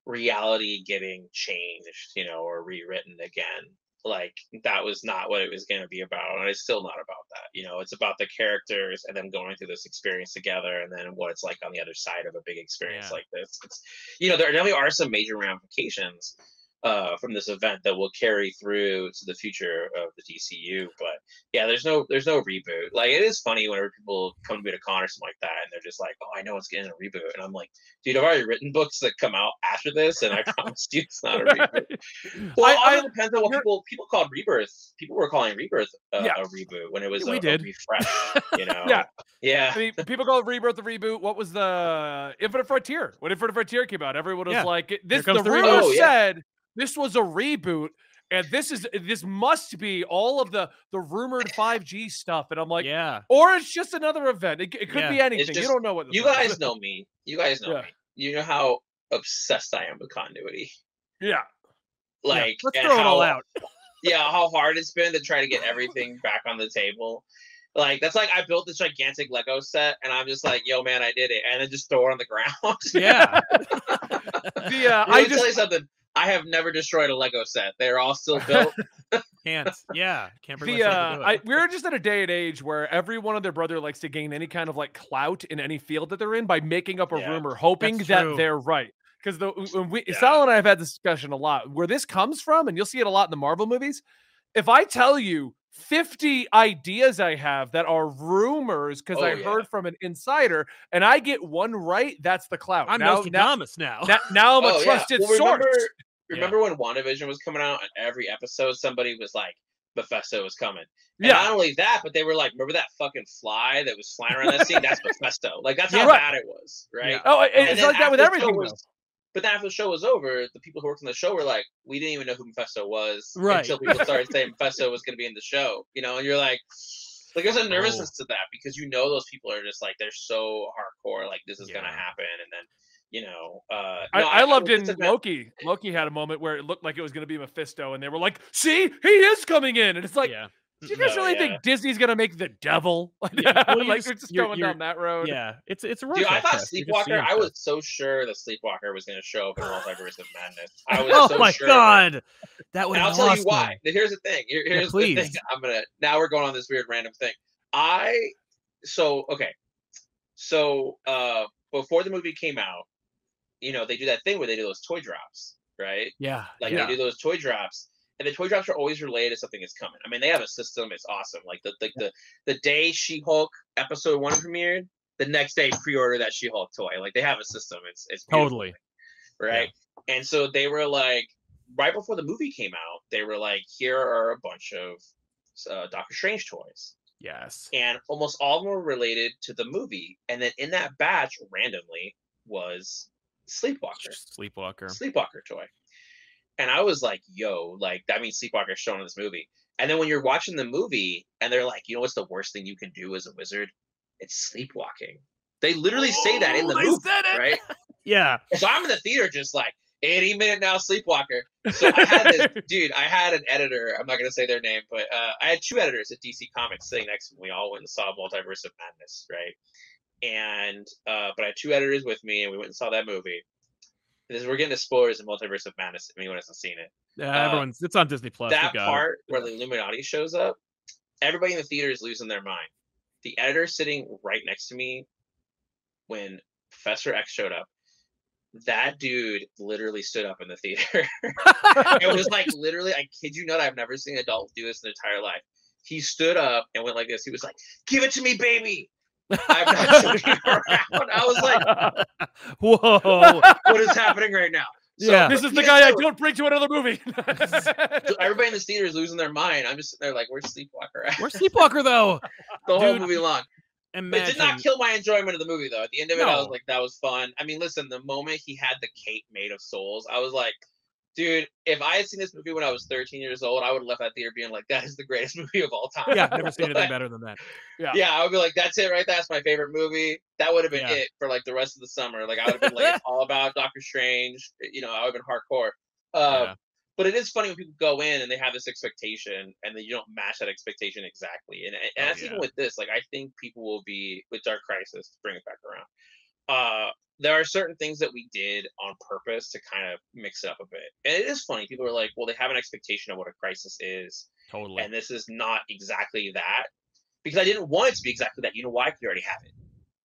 reality getting changed, you know, or rewritten again. Like that was not what it was going to be about, and it's still not about that. You know, it's about the characters and them going through this experience together, and then what it's like on the other side of a big experience Yeah. like this. It's, you know, there definitely are some major ramifications uh, from this event that will carry through to the future of the DCU. But yeah, there's no there's no reboot. Like it is funny whenever people come to me to con or something like that, and they're just like, "Oh, I know it's getting a reboot," and I'm like, "Dude, I've already written books that come out after this, and I promise you, it's not a reboot." Well, it I- also depends on what people people called rebirth. People were calling rebirth uh, Yeah. a reboot when it was Yeah, a, we a did. refresh. You know? Yeah. yeah. I mean, people call rebirth the reboot. What was the Infinite Frontier? When Infinite Frontier came out, everyone was Yeah. like, "This." The, the rumor reboot. Oh, yeah. said this was a reboot, and this is this must be all of the the rumored 5G stuff. And I'm like, yeah or it's just another event. It, it could Yeah. be It's anything. you don't know what. this You is. guys know me. You guys know Yeah. me. You know how obsessed I am with continuity. Yeah. Like, let's and throw it all out yeah, how hard it's been to try to get everything back on the table. Like that's like I built this gigantic Lego set, and I'm just like, "Yo, man, I did it," and then just throw it on the ground. yeah The uh, Let I me tell just you something. I have never destroyed a Lego set. They're all still built. can't yeah can't bring the uh, to do I, we're just in a day and age where every one of their brother likes to gain any kind of like clout in any field that they're in by making up a Yeah, rumor, hoping that they're right. Because the when we, Yeah. Sal and I have had this discussion a lot. Where this comes from, and you'll see it a lot in the Marvel movies. If I tell you 50 ideas I have that are rumors because Oh, I yeah. heard from an insider, and I get one right, that's the clout. i'm now, now, Nostradamus now, now, now I'm a Oh, yeah. trusted Well, remember, source. Remember when WandaVision was coming out, and every episode somebody was like, "Mephisto was coming." And Yeah, not only that, but they were like, "Remember that fucking fly that was flying around that scene? That's Mephisto." Like that's how Right. bad it was, right? Yeah. oh, And it's like that with after the show everything. was- But then after the show was over, the people who worked on the show were like, "We didn't even know who Mephisto was Right. until people started saying Mephisto was going to be in the show." You know, and you're like, like there's a oh. nervousness to that because you know those people are just like they're so hardcore, like this is going to happen, and then you know, uh, I, no, I loved it's in a- Loki. Loki had a moment where it looked like it was going to be Mephisto, and they were like, "See, he is coming in," and it's like, yeah do you guys No, really yeah. think Disney's going to make the devil? Like, Yeah, well, like just- we're just you're- going you're- down that road. yeah it's it's a Dude, I thought test. Sleepwalker. I was so sure that Sleepwalker was going to show up in Multiverse of Madness. I was oh so my sure god that would And I'll tell you why. me. Now, Here's the thing. Here- here's the thing. please. I'm gonna now we're going on this weird random thing. I so okay. So uh before the movie came out, you know, they do that thing where they do those toy drops, right? yeah Like Yeah. they do those toy drops. And the toy drops are always related to something that's coming. I mean, they have a system, it's awesome. Like the like the the day She-Hulk episode one premiered, the next day pre-order that She-Hulk toy. Like they have a system. It's it's totally right? And so they were like, right before the movie came out, they were like, here are a bunch of uh, Doctor Strange toys, yes and almost all of them were related to the movie. And then in that batch, randomly, was Sleepwalker, sleepwalker Sleepwalker toy. And I was like, yo, like that means Sleepwalker's shown in this movie. And then when you're watching the movie, and they're like, you know what's the worst thing you can do as a wizard? It's sleepwalking. They literally say that in the Oh, movie, said it! right? yeah so I'm in the theater just like any minute now, Sleepwalker. So I had this dude. I had an editor. I'm not gonna say their name, but uh, I had two editors at DC Comics sitting next to me. We all went and saw Multiverse of Madness, right? And uh, but I had two editors with me, and we went and saw that movie. This, we're getting to spoilers in Multiverse of Madness. If anyone hasn't seen it, Yeah, Uh, everyone's it's on Disney Plus. that got it. part where the Illuminati shows up, everybody in the theater is losing their mind. The editor sitting right next to me when Professor X showed up, that dude literally stood up in the theater. it was like literally, I kid you not, I've never seen an adult do this in their entire life. He stood up and went like this. He was like, "Give it to me, baby." I'm not joking around. I was like, Whoa. what is happening right now? So, Yeah. This is the yeah, guy I don't bring to another movie. so everybody in this theater is losing their mind. I'm just sitting there like, where's Sleepwalker at? Where's Sleepwalker though? the whole Dude, movie long. It did not kill my enjoyment of the movie though. At the end of it, I was like, that was fun. I mean, listen, the moment he had the cape made of souls, I was like, dude, if I had seen this movie when I was 13 years old, I would have left that theater being like, that is the greatest movie of all time. yeah, I've never seen anything Like, better than that. yeah. Yeah, I would be like, that's it right. That's my favorite movie. That would have been Yeah. it for like the rest of the summer. Like I would have been like all about Doctor Strange. You know, I would have been hardcore. Um, Yeah. But it is funny when people go in and they have this expectation and then you don't match that expectation exactly. And, and Oh, that's even with this. Like I think people will be with Dark Crisis to bring it back around. Uh, there are certain things that we did on purpose to kind of mix it up a bit. And it is funny. People are like, well, they have an expectation of what a crisis is Totally. and this is not exactly that because I didn't want it to be exactly that. You know why? 'Cause you already have it.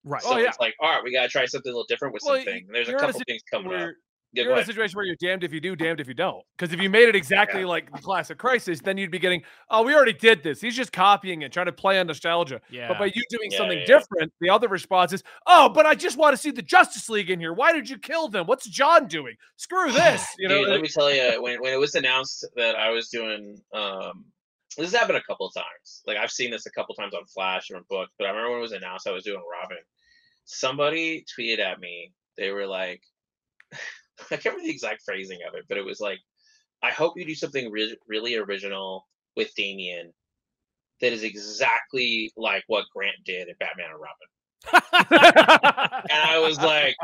right. So Oh, yeah. it's like, all right, we got to try something a little different with Well, something. And there's a couple things coming up. Where Yeah, you're in a situation where you're damned if you do, damned if you don't. Because if you made it exactly like the classic crisis, then you'd be getting, oh, we already did this. He's just copying it, trying to play on nostalgia. yeah. But by you doing Yeah, something yeah, yeah. different, the other response is, oh, but I just want to see the Justice League in here. Why did you kill them? What's Jon doing? Screw this. You know, Dude, let me tell you, when, when it was announced that I was doing, um, this has happened a couple of times. Like I've seen this a couple times on Flash or in books, but I remember when it was announced I was doing Robin. Somebody tweeted at me. They were like, I can't remember the exact phrasing of it, but it was like, I hope you do something re- really original with Damian that is exactly like what Grant did in Batman and Robin. And I was like,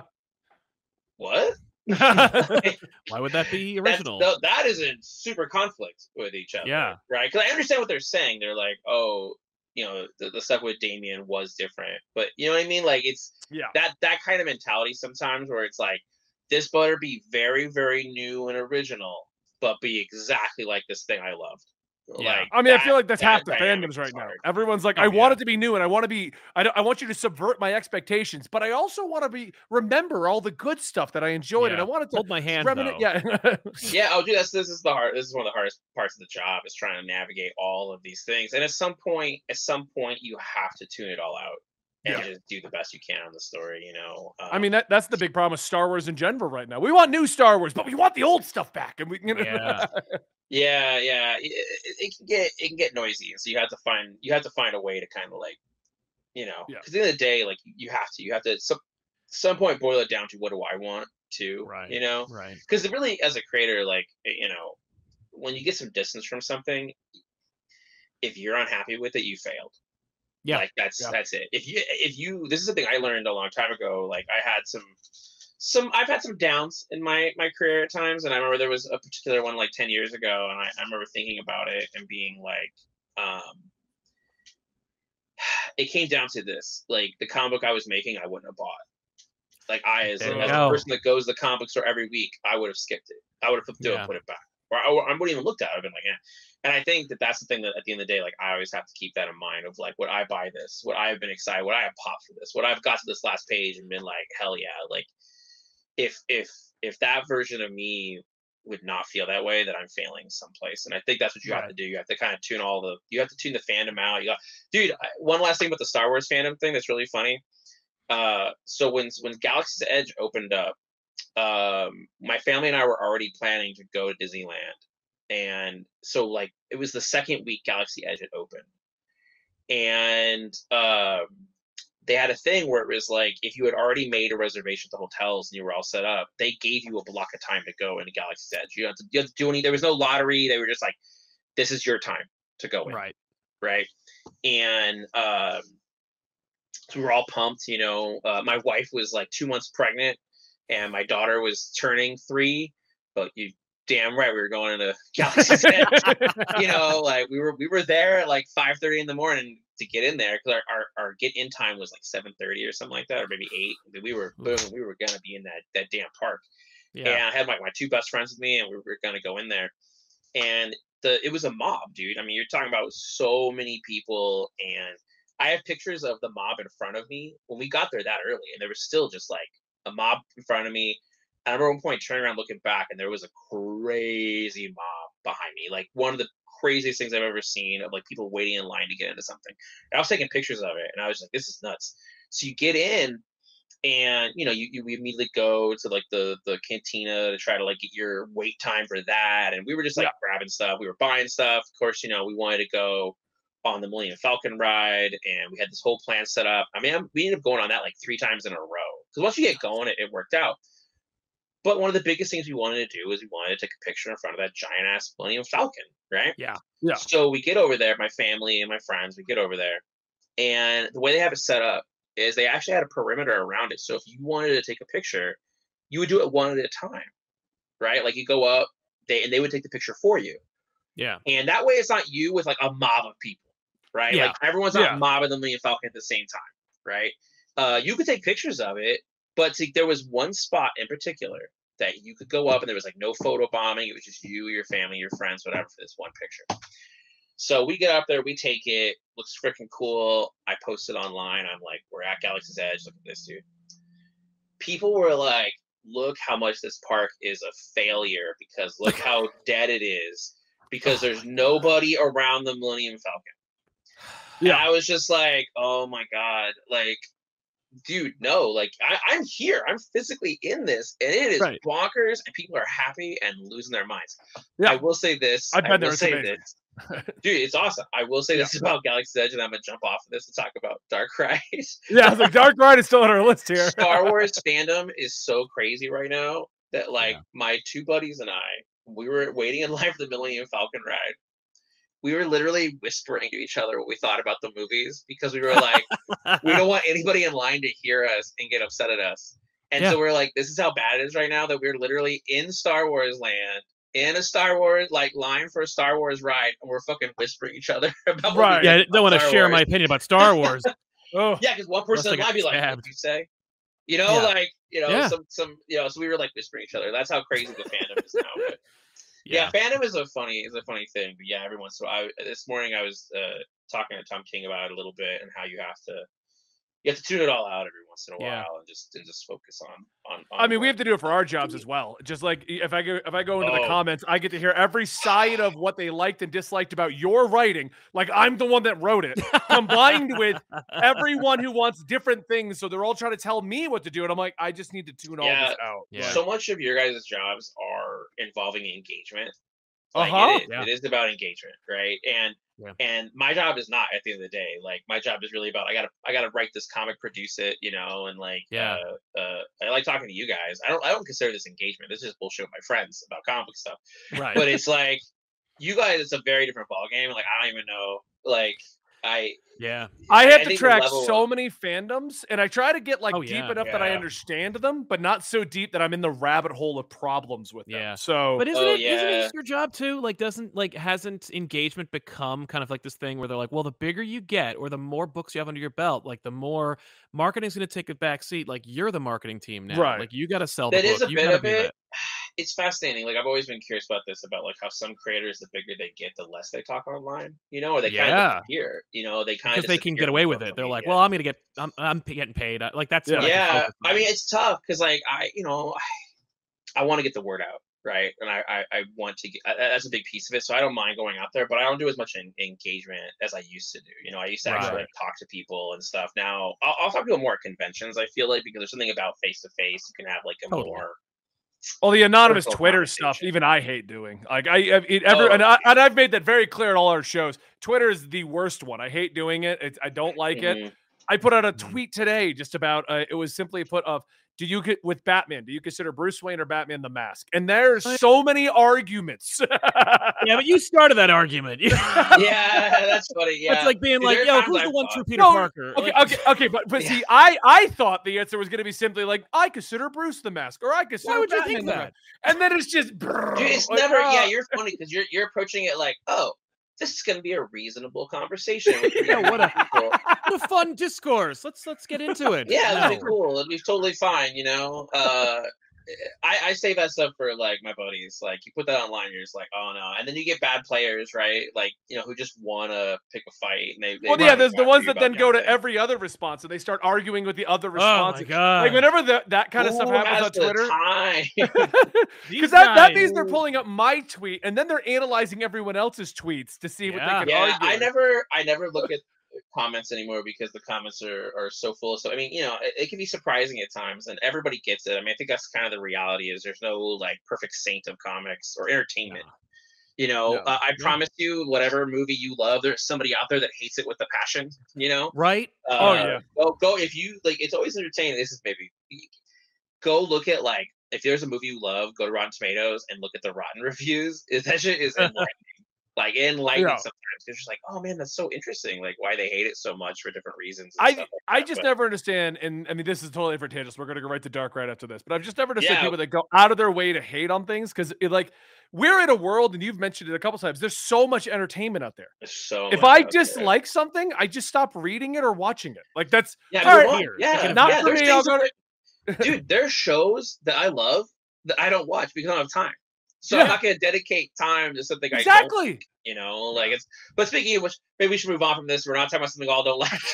what? Why would that be original? tho- that is in super conflict with each other. Yeah. Right. Because I understand what they're saying. They're like, oh, you know, the, the stuff with Damian was different. But you know what I mean? Like it's yeah. that that kind of mentality sometimes where it's like, this butter be very, very new and original, but be exactly like this thing I loved. Yeah. Like I mean, I feel like that's that half the fandoms is right now. Everyone's like, Oh, I want it to be new, and I want to be, I, don't, I want you to subvert my expectations, but I also want to be remember all the good stuff that I enjoyed, and I wanted to Hold my hand. remnant. though. Yeah, yeah oh dude that's this is the hard this is one of the hardest parts of the job is trying to navigate all of these things and at some point at some point you have to tune it all out and Yeah. just do the best you can on the story you know I Um, mean that that's the big problem with Star Wars in general right now. We want new Star Wars, but we want the old stuff back, and we, you know, Yeah. yeah yeah it, it, it can get it can get noisy and so you have to find you have to find a way to kind of like you know Yeah. because at the end of the day like you have to you have to at some some point boil it down to what do i want to Right. you know Right. because really as a creator like you know when you get some distance from something if you're unhappy with it you failed Yeah. like that's Yeah. that's it if you if you this is something i learned a long time ago like i had some some i've had some downs in my my career at times and i remember there was a particular one like 10 years ago and i, I remember thinking about it and being like um it came down to this like the comic book i was making i wouldn't have bought like i as, as a person that goes to the comic book store every week i would have skipped it i would have flipped it Yeah. and put it back or I, I wouldn't even looked at it i've been like yeah and I think that that's the thing that at the end of the day, like I always have to keep that in mind of like, would I buy this? Would I have been excited? Would I have popped for this? Would I have got to this last page and been like, hell yeah? Like, if if if that version of me would not feel that way, that I'm failing someplace. And I think that's what you have to do. You have to kind of tune all the, you have to tune the fandom out. You got, dude. One last thing about the Star Wars fandom thing that's really funny. Uh, so when when Galaxy's Edge opened up, um, my family and I were already planning to go to Disneyland and so like it was the second week Galaxy Edge had opened, and um, they had a thing where it was like if you had already made a reservation at the hotels and you were all set up, they gave you a block of time to go into Galaxy's Edge. You had to, you had to do any. There was no lottery. They were just like, this is your time to go in Right. right? And um, so we were all pumped. You know, uh, my wife was like two months pregnant, and my daughter was turning three. But you damn right, we were going into Galaxy's Edge. you know, like we were we were there at like five thirty in the morning to get in there because our, our, our get in time was like seven thirty or something like that, or maybe eight. We were boom, we were gonna be in that that damn park. Yeah. And I had my, my two best friends with me, and we were gonna go in there. And the it was a mob, dude. I mean, you're talking about so many people, and I have pictures of the mob in front of me when we got there that early, and there was still just like a mob in front of me. And I remember one point turning around looking back, and there was a crazy mob behind me, like one of the craziest things I've ever seen of like people waiting in line to get into something. And I was taking pictures of it and I was like, this is nuts. So you get in and you know you, you we immediately go to like the the cantina to try to like get your wait time for that and we were just like Yeah. grabbing stuff we were buying stuff of course you know we wanted to go on the millennium falcon ride and we had this whole plan set up i mean I'm- we ended up going on that like three times in a row because once you get going it, it worked out but one of the biggest things we wanted to do is we wanted to take a picture in front of that giant ass millennium falcon right Yeah. Yeah. so we get over there my family and my friends we get over there and the way they have it set up is they actually had a perimeter around it. So if you wanted to take a picture, you would do it one at a time, right? Like you go up, they and they would take the picture for you, Yeah. and that way it's not you with like a mob of people, right? Yeah. Like everyone's not Yeah. mobbing the Millennium Falcon at the same time, right? Uh, you could take pictures of it, but see, there was one spot in particular that you could go up and there was like no photo bombing. It was just you, your family, your friends, whatever, for this one picture. So we get up there, we take it, looks freaking cool. I post it online. I'm like, we're at Galaxy's Edge. Look at this, dude. People were like, look how much this park is a failure because look how dead it is because there's nobody around the Millennium Falcon. Yeah. And I was just like, oh my God. Like, dude, no, like I, I'm here. I'm physically in this, and it is Right. bonkers, and people are happy and losing their minds. Yeah. I will say this. I've been there, say amazing. this. Dude, it's awesome. I will say this about Galaxy's Edge, and I'm gonna jump off of this and talk about Dark Ride. Yeah, was like Dark Ride is still on our list here. Star Wars fandom is so crazy right now that like Yeah. my two buddies and I, we were waiting in line for the Millennium Falcon ride. We were literally whispering to each other what we thought about the movies because we were like, we don't want anybody in line to hear us and get upset at us. And Yeah. so we're like, this is how bad it is right now that we're literally in Star Wars land, in a Star Wars like line for a Star Wars ride, and we're fucking whispering each other about Right. yeah, I don't want to share my opinion about Star Wars. Oh, Yeah, because one person in be like, "What did you say?" You know, Yeah. like you know, Yeah. some some you know. So we were like whispering each other. That's how crazy the fandom is now. But yeah. fandom is a funny is a funny thing. But yeah, every once in a while. I, this morning I was uh, talking to Tom King about it a little bit and how you have to you have to tune it all out every once in a Yeah. while and just and just focus on on. on I mean, we have to do it for our jobs as well. Just like if I go if I go into the Oh. comments, I get to hear every side of what they liked and disliked about your writing. Like I'm the one that wrote it, combined with everyone who wants different things. So they're all trying to tell me what to do, and I'm like, I just need to tune all Yeah. this out. Yeah. so much of your guys' jobs are involving engagement. Like, Uh-huh. it, is, Yeah. it is about engagement, right? And Yeah. and my job is not at the end of the day. Like my job is really about I gotta I gotta write this comic, produce it, you know, and like Yeah. uh, uh I like talking to you guys. I don't I don't consider this engagement. This is just bullshit with my friends about comic stuff. right. But it's like you guys, it's a very different ball game. Like I don't even know. Like I yeah. I I have to track level so of- many fandoms, and I try to get like Oh, deep yeah. enough that I understand them, but not so deep that I'm in the rabbit hole of problems with them. Yeah. So But isn't Oh, it isn't it your job too? Like doesn't like hasn't engagement become kind of like this thing where they're like, well, the bigger you get or the more books you have under your belt, like the more marketing's gonna take a back seat. Like you're the marketing team now. Right. Like you gotta sell the that book. a you bit of it. that. It's fascinating. Like I've always been curious about this, about like how some creators, the bigger they get, the less they talk online. You know, or they kind Yeah. of disappear. You know, they kind of they can get away with it. They're like, well, I'm gonna get I'm I'm getting paid. Uh, like that's Yeah. I yeah. I mean, it's tough because like I, you know, I, I want to get the word out, right? And I, I, I want to get that's a big piece of it. So I don't mind going out there, but I don't do as much en- engagement as I used to do. You know, I used to actually like talk to people and stuff. Now I'll, I'll talk to people more at conventions. I feel like because there's something about face to face, you can have like a Totally. more Well, the anonymous Twitter stuff, even I hate doing. Like I, it, ever, Oh. and, I, and I've made that very clear in all our shows. Twitter is the worst one. I hate doing it. It's, I don't like it. Mhm. I put out a Mhm. tweet today just about. Uh, it was simply put of. Do you get with Batman? Do you consider Bruce Wayne or Batman the Mask? And there's I- so many arguments. yeah, but you started that argument. yeah, that's funny. Yeah, It's like being There like, are yo, who's the one thought- true Peter No, Parker? Okay, Like, okay, okay, but but Yeah. see, I I thought the answer was going to be simply like I consider Bruce the Mask, or I consider Why would you think the that? Mask. and then it's just Dude, it's like, never. Yeah, uh, you're funny because you're you're approaching it like, oh, this is going to be a reasonable conversation. Yeah, what a-. What a fun discourse. Let's let's get into it. Yeah, No. it'll be cool. It'll be totally fine. You know. Uh, I, I say that stuff for like my buddies. Like you put that online, you're just like, oh no, and then you get bad players, right? Like you know who just want to pick a fight. And they, they Well, yeah, there's the ones that then go to every other response and they start arguing with the other response. Oh response. my god! like whenever the, that kind of stuff happens on Twitter, time? Because that, that means they're pulling up my tweet and then they're analyzing everyone else's tweets to see what they can yeah, argue. I never, I never look at comments anymore because the comments are, are so full. So I mean, you know, it, it can be surprising at times, and everybody gets it. I mean, I think that's kind of the reality. Is there's no like perfect saint of comics or entertainment. You know, Yeah. uh, I promise you, whatever movie you love, there's somebody out there that hates it with a passion. You know, right? uh, Oh, yeah. Go go if you like. It's always entertaining. This is maybe go look at like if there's a movie you love, go to Rotten Tomatoes and look at the Rotten reviews. Is that shit is enlightening. Like enlightening Yeah. sometimes. It's just like, oh man, that's so interesting. Like why they hate it so much for different reasons. I like I that, just but- never understand, and I mean this is totally different tangents. We're gonna go right to dark right after this, but I've just never understood Yeah. people that go out of their way to hate on things because it like we're in a world, and you've mentioned it a couple times. There's so much entertainment out there. There's so if I out there. dislike something, I just stop reading it or watching it. Like that's yeah, all right, yeah, Not yeah, for me, I'll go that- dude, there's shows that I love that I don't watch because I don't have time. So Yeah. I'm not gonna dedicate time to something I don't exactly. You know, like it's. But speaking of which, maybe we should move on from this. We're not talking about something we all don't like.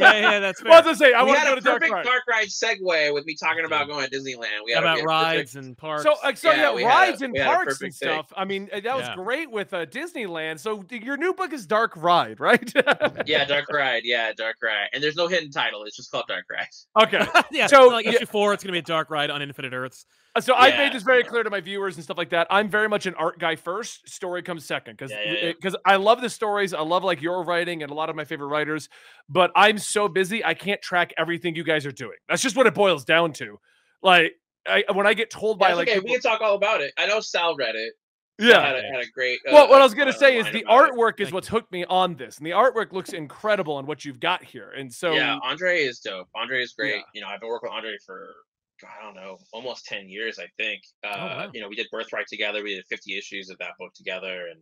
Yeah, yeah, that's Well, I was fair. gonna say I we want to had go a to dark perfect ride. dark ride segue with me talking about going to Disneyland. We had About a, we had rides perfect- and parks. So, uh, so Yeah, yeah, we had a- rides and we had a parks and perfect thing. stuff. I mean, uh, that was Yeah. great with uh, Disneyland. So your new book is Dark Ride, right? yeah, dark ride. Yeah, dark ride. And there's no hidden title. It's just called dark ride. okay. yeah, So, so like yeah- issue four, it's gonna be a dark ride on Infinite Earths. Uh, So I've made this very yeah. clear to my viewers and stuff like that. I'm very much an art guy first. Story comes second because Yeah, yeah, yeah. Because I love the stories. I love like your writing and a lot of my favorite writers. But I'm so busy, I can't track everything you guys are doing. That's just what it boils down to. Like I, when I get told by like okay. people- We can talk all about it. I know Sal read it. Yeah. had a, had a great. Uh, Well, what I was gonna uh, say is the artwork is Thank what's hooked me on this, and the artwork looks incredible on what you've got here. And so yeah, Andre is dope. Andre is great. Yeah. You know, I've been working with Andre for I don't know, almost ten years, I think. Uh, wow. You know, we did Birthright together. We did fifty issues of that book together, and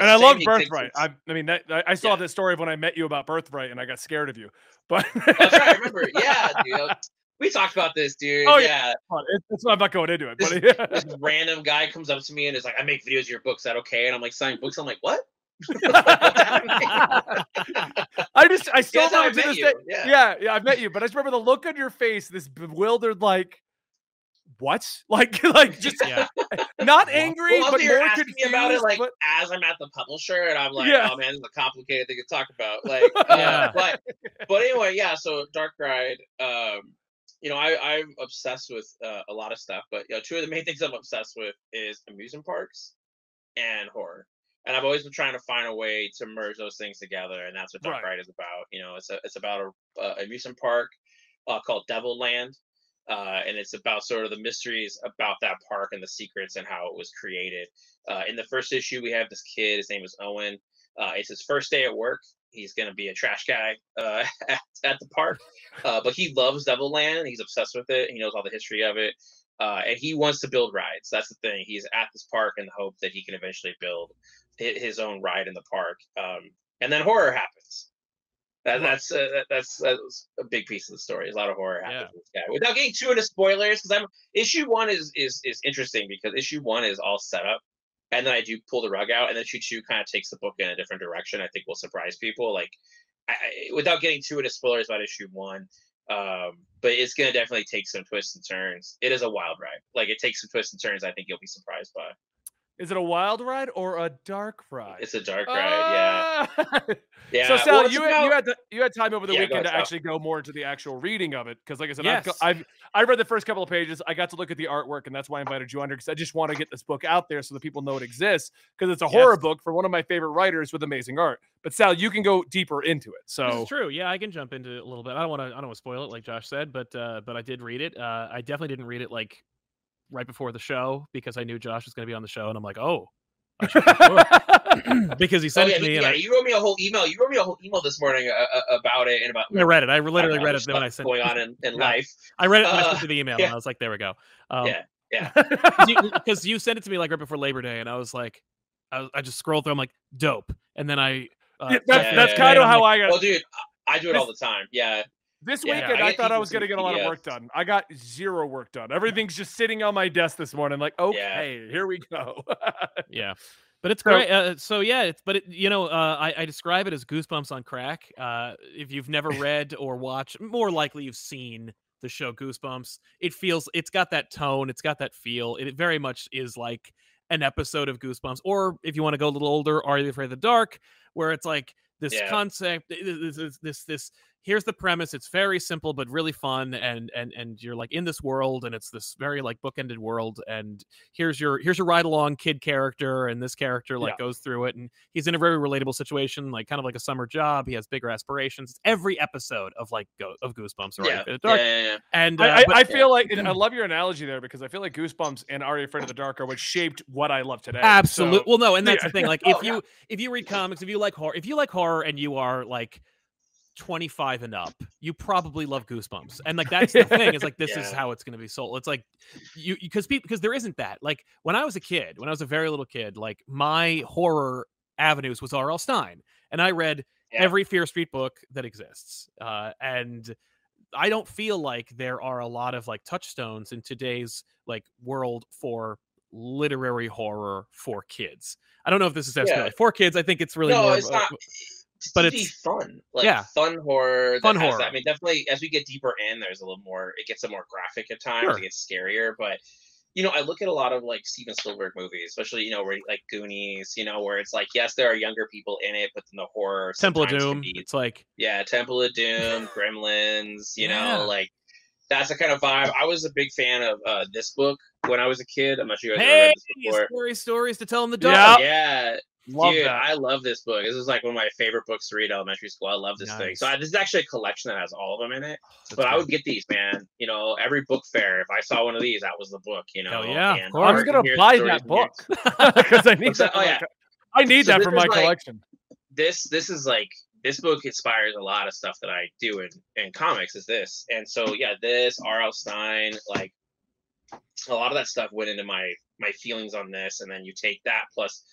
and I love Birthright. I, I mean, that, I, I saw Yeah. this story of when I met you about Birthright, and I got scared of you. But That's right. I remember. Yeah, dude. We talked about this, dude. Oh, yeah. It- It's, I'm not going into it, This- but This random guy comes up to me and is like, "I make videos of your books. Is that okay?" And I'm like, "Signing books." I'm like, "What?" I just I still how remember to this you. day. Yeah. Yeah, yeah, I've met you, but I just remember the look on your face, this bewildered, like, what? Like, like just Yeah. not angry, Well, but you're more asking confused. me about it like but as I'm at the publisher, and I'm like, Yeah. "Oh man, this is a complicated thing to talk about." Like, uh, Yeah. but but anyway, yeah. So Dark Ride, um, you know, I I'm obsessed with uh, a lot of stuff, but you know, two of the main things I'm obsessed with is amusement parks and horror. And I've always been trying to find a way to merge those things together, and that's what Dark Right. Ride is about. You know, it's a, it's about a uh, amusement park uh, called Devil Land, uh, and it's about sort of the mysteries about that park and the secrets and how it was created. Uh, in the first issue, we have this kid. His name is Owen. Uh, it's his first day at work. He's going to be a trash guy uh, at, at the park, uh, but he loves Devil Land. He's obsessed with it. He knows all the history of it, uh, and he wants to build rides. That's the thing. He's at this park in the hope that he can eventually build his own ride in the park. Um, and then horror happens. That, that's uh, that- that's that's a big piece of the story. There's a lot of horror happens Yeah. with this guy. Without getting too into spoilers, because I'm issue one is is is interesting because issue one is all set up, and then I do pull the rug out, and then issue two kind of takes the book in a different direction. I think will surprise people. Like, I, I, without getting too into spoilers about issue one, um, but it's gonna definitely take some twists and turns. It is a wild ride. Like it takes some twists and turns. I think you'll be surprised by. Is it a wild ride or a dark ride? It's a dark ride. Yeah, Ah! yeah. So Sal, Well, you had, about- you had to, you had time over the Yeah, weekend to actually go more into the actual reading of it because, like I said, Yes. I've, go- I've I read the first couple of pages. I got to look at the artwork, and that's why I invited you under because I just want to get this book out there so that people know it exists because it's a horror book for one of my favorite writers with amazing art. But Sal, you can go deeper into it. This So is true. Yeah, I can jump into it a little bit. I don't want to. I don't want to spoil it, like Josh said, but uh, but I did read it. Uh, I definitely didn't read it like right before the show because I knew Josh was going to be on the show, and I'm like, oh, I should read the book. because he Oh sent yeah, it to me, he- and yeah. I, You wrote me a whole email. You wrote me a whole email this morning uh, uh, about it and about I read it. I literally other read it. when I sent, going on in, in Yeah. life. I read it when I Uh, sent you the email, yeah. and I was like, there we go. Um, Yeah, yeah. because you, sent it to me like right before Labor Day, and I was like, I, was- I just scrolled through. I'm like, dope, and then I. Uh, Yeah, that's it that's today, kind and of I'm how like, I got. Well, dude, I I do it all the time. Yeah, This Yeah, weekend, I I, thought I was going to get a lot of work done. I got zero work done. Everything's just sitting on my desk this morning. Like, okay, here we go. Yeah. But it's So- great. Uh, so yeah, it's but it, you know, uh, I, I describe it as goosebumps on crack. Uh, if you've never read or watched, more likely you've seen the show Goosebumps. It feels it's got that tone, it's got that feel. It very much is like an episode of Goosebumps. Or if you want to go a little older, Are You Afraid of the Dark, where it's like this Yeah. concept, this, this this this here's the premise. It's very simple but really fun, and and and you're like in this world, and it's this very like bookended world, and here's your here's your ride along kid character and this character like Yeah. goes through it and he's in a very relatable situation like kind of like a summer job he has bigger aspirations it's every episode of like go of goosebumps or Yeah. Afraid of Yeah, the dark yeah, yeah. and uh, I, I, but- I feel like I love your analogy there because I feel like Goosebumps and Are You Afraid of the Dark are what shaped what I love today. absolutely So, well no and that's the thing like Oh, if you if you read comics if you like horror if you like horror and you are like 25 and up you probably love goosebumps and like that's the thing is like this is how it's going to be sold it's like you because people because there isn't that like when i was a kid when i was a very little kid like my horror avenues was rl stine and i read Yeah. every fear street book that exists uh and i don't feel like there are a lot of like touchstones in today's like world for literary horror for kids i don't know if this is necessarily for kids i think it's really no, more it's a- not. But it's fun, like yeah. fun horror. that Fun has that. horror. I mean, definitely as we get deeper in, there's a little more. It gets a more graphic at times. Sure. It gets scarier, but you know, I look at a lot of like Steven Spielberg movies, especially you know, where like Goonies, you know, where it's like yes, there are younger people in it, but then the horror temple of doom be- it's like yeah, Temple of Doom, Gremlins, you Yeah. know, like that's the kind of vibe. I was a big fan of uh, this book when I was a kid. I'm not sure you guys ever hey read this before. scary stories to tell in the Yeah. dark Yeah, love Dude, that. I love this book. This is like one of my favorite books to read elementary school. I love this thing. So I, this is actually a collection that has all of them in it. That's but I would get these, man. You know, every book fair, if I saw one of these, that was the book. You know, Hell yeah, of and course. I'm gonna buy that book because I need that. that? Oh, for my yeah. I need So that for my like- collection. This this is like this book inspires a lot of stuff that I do in, in comics. Is this and so yeah, this R.L. Stine, like a lot of that stuff went into my my feelings on this, and then you take that plus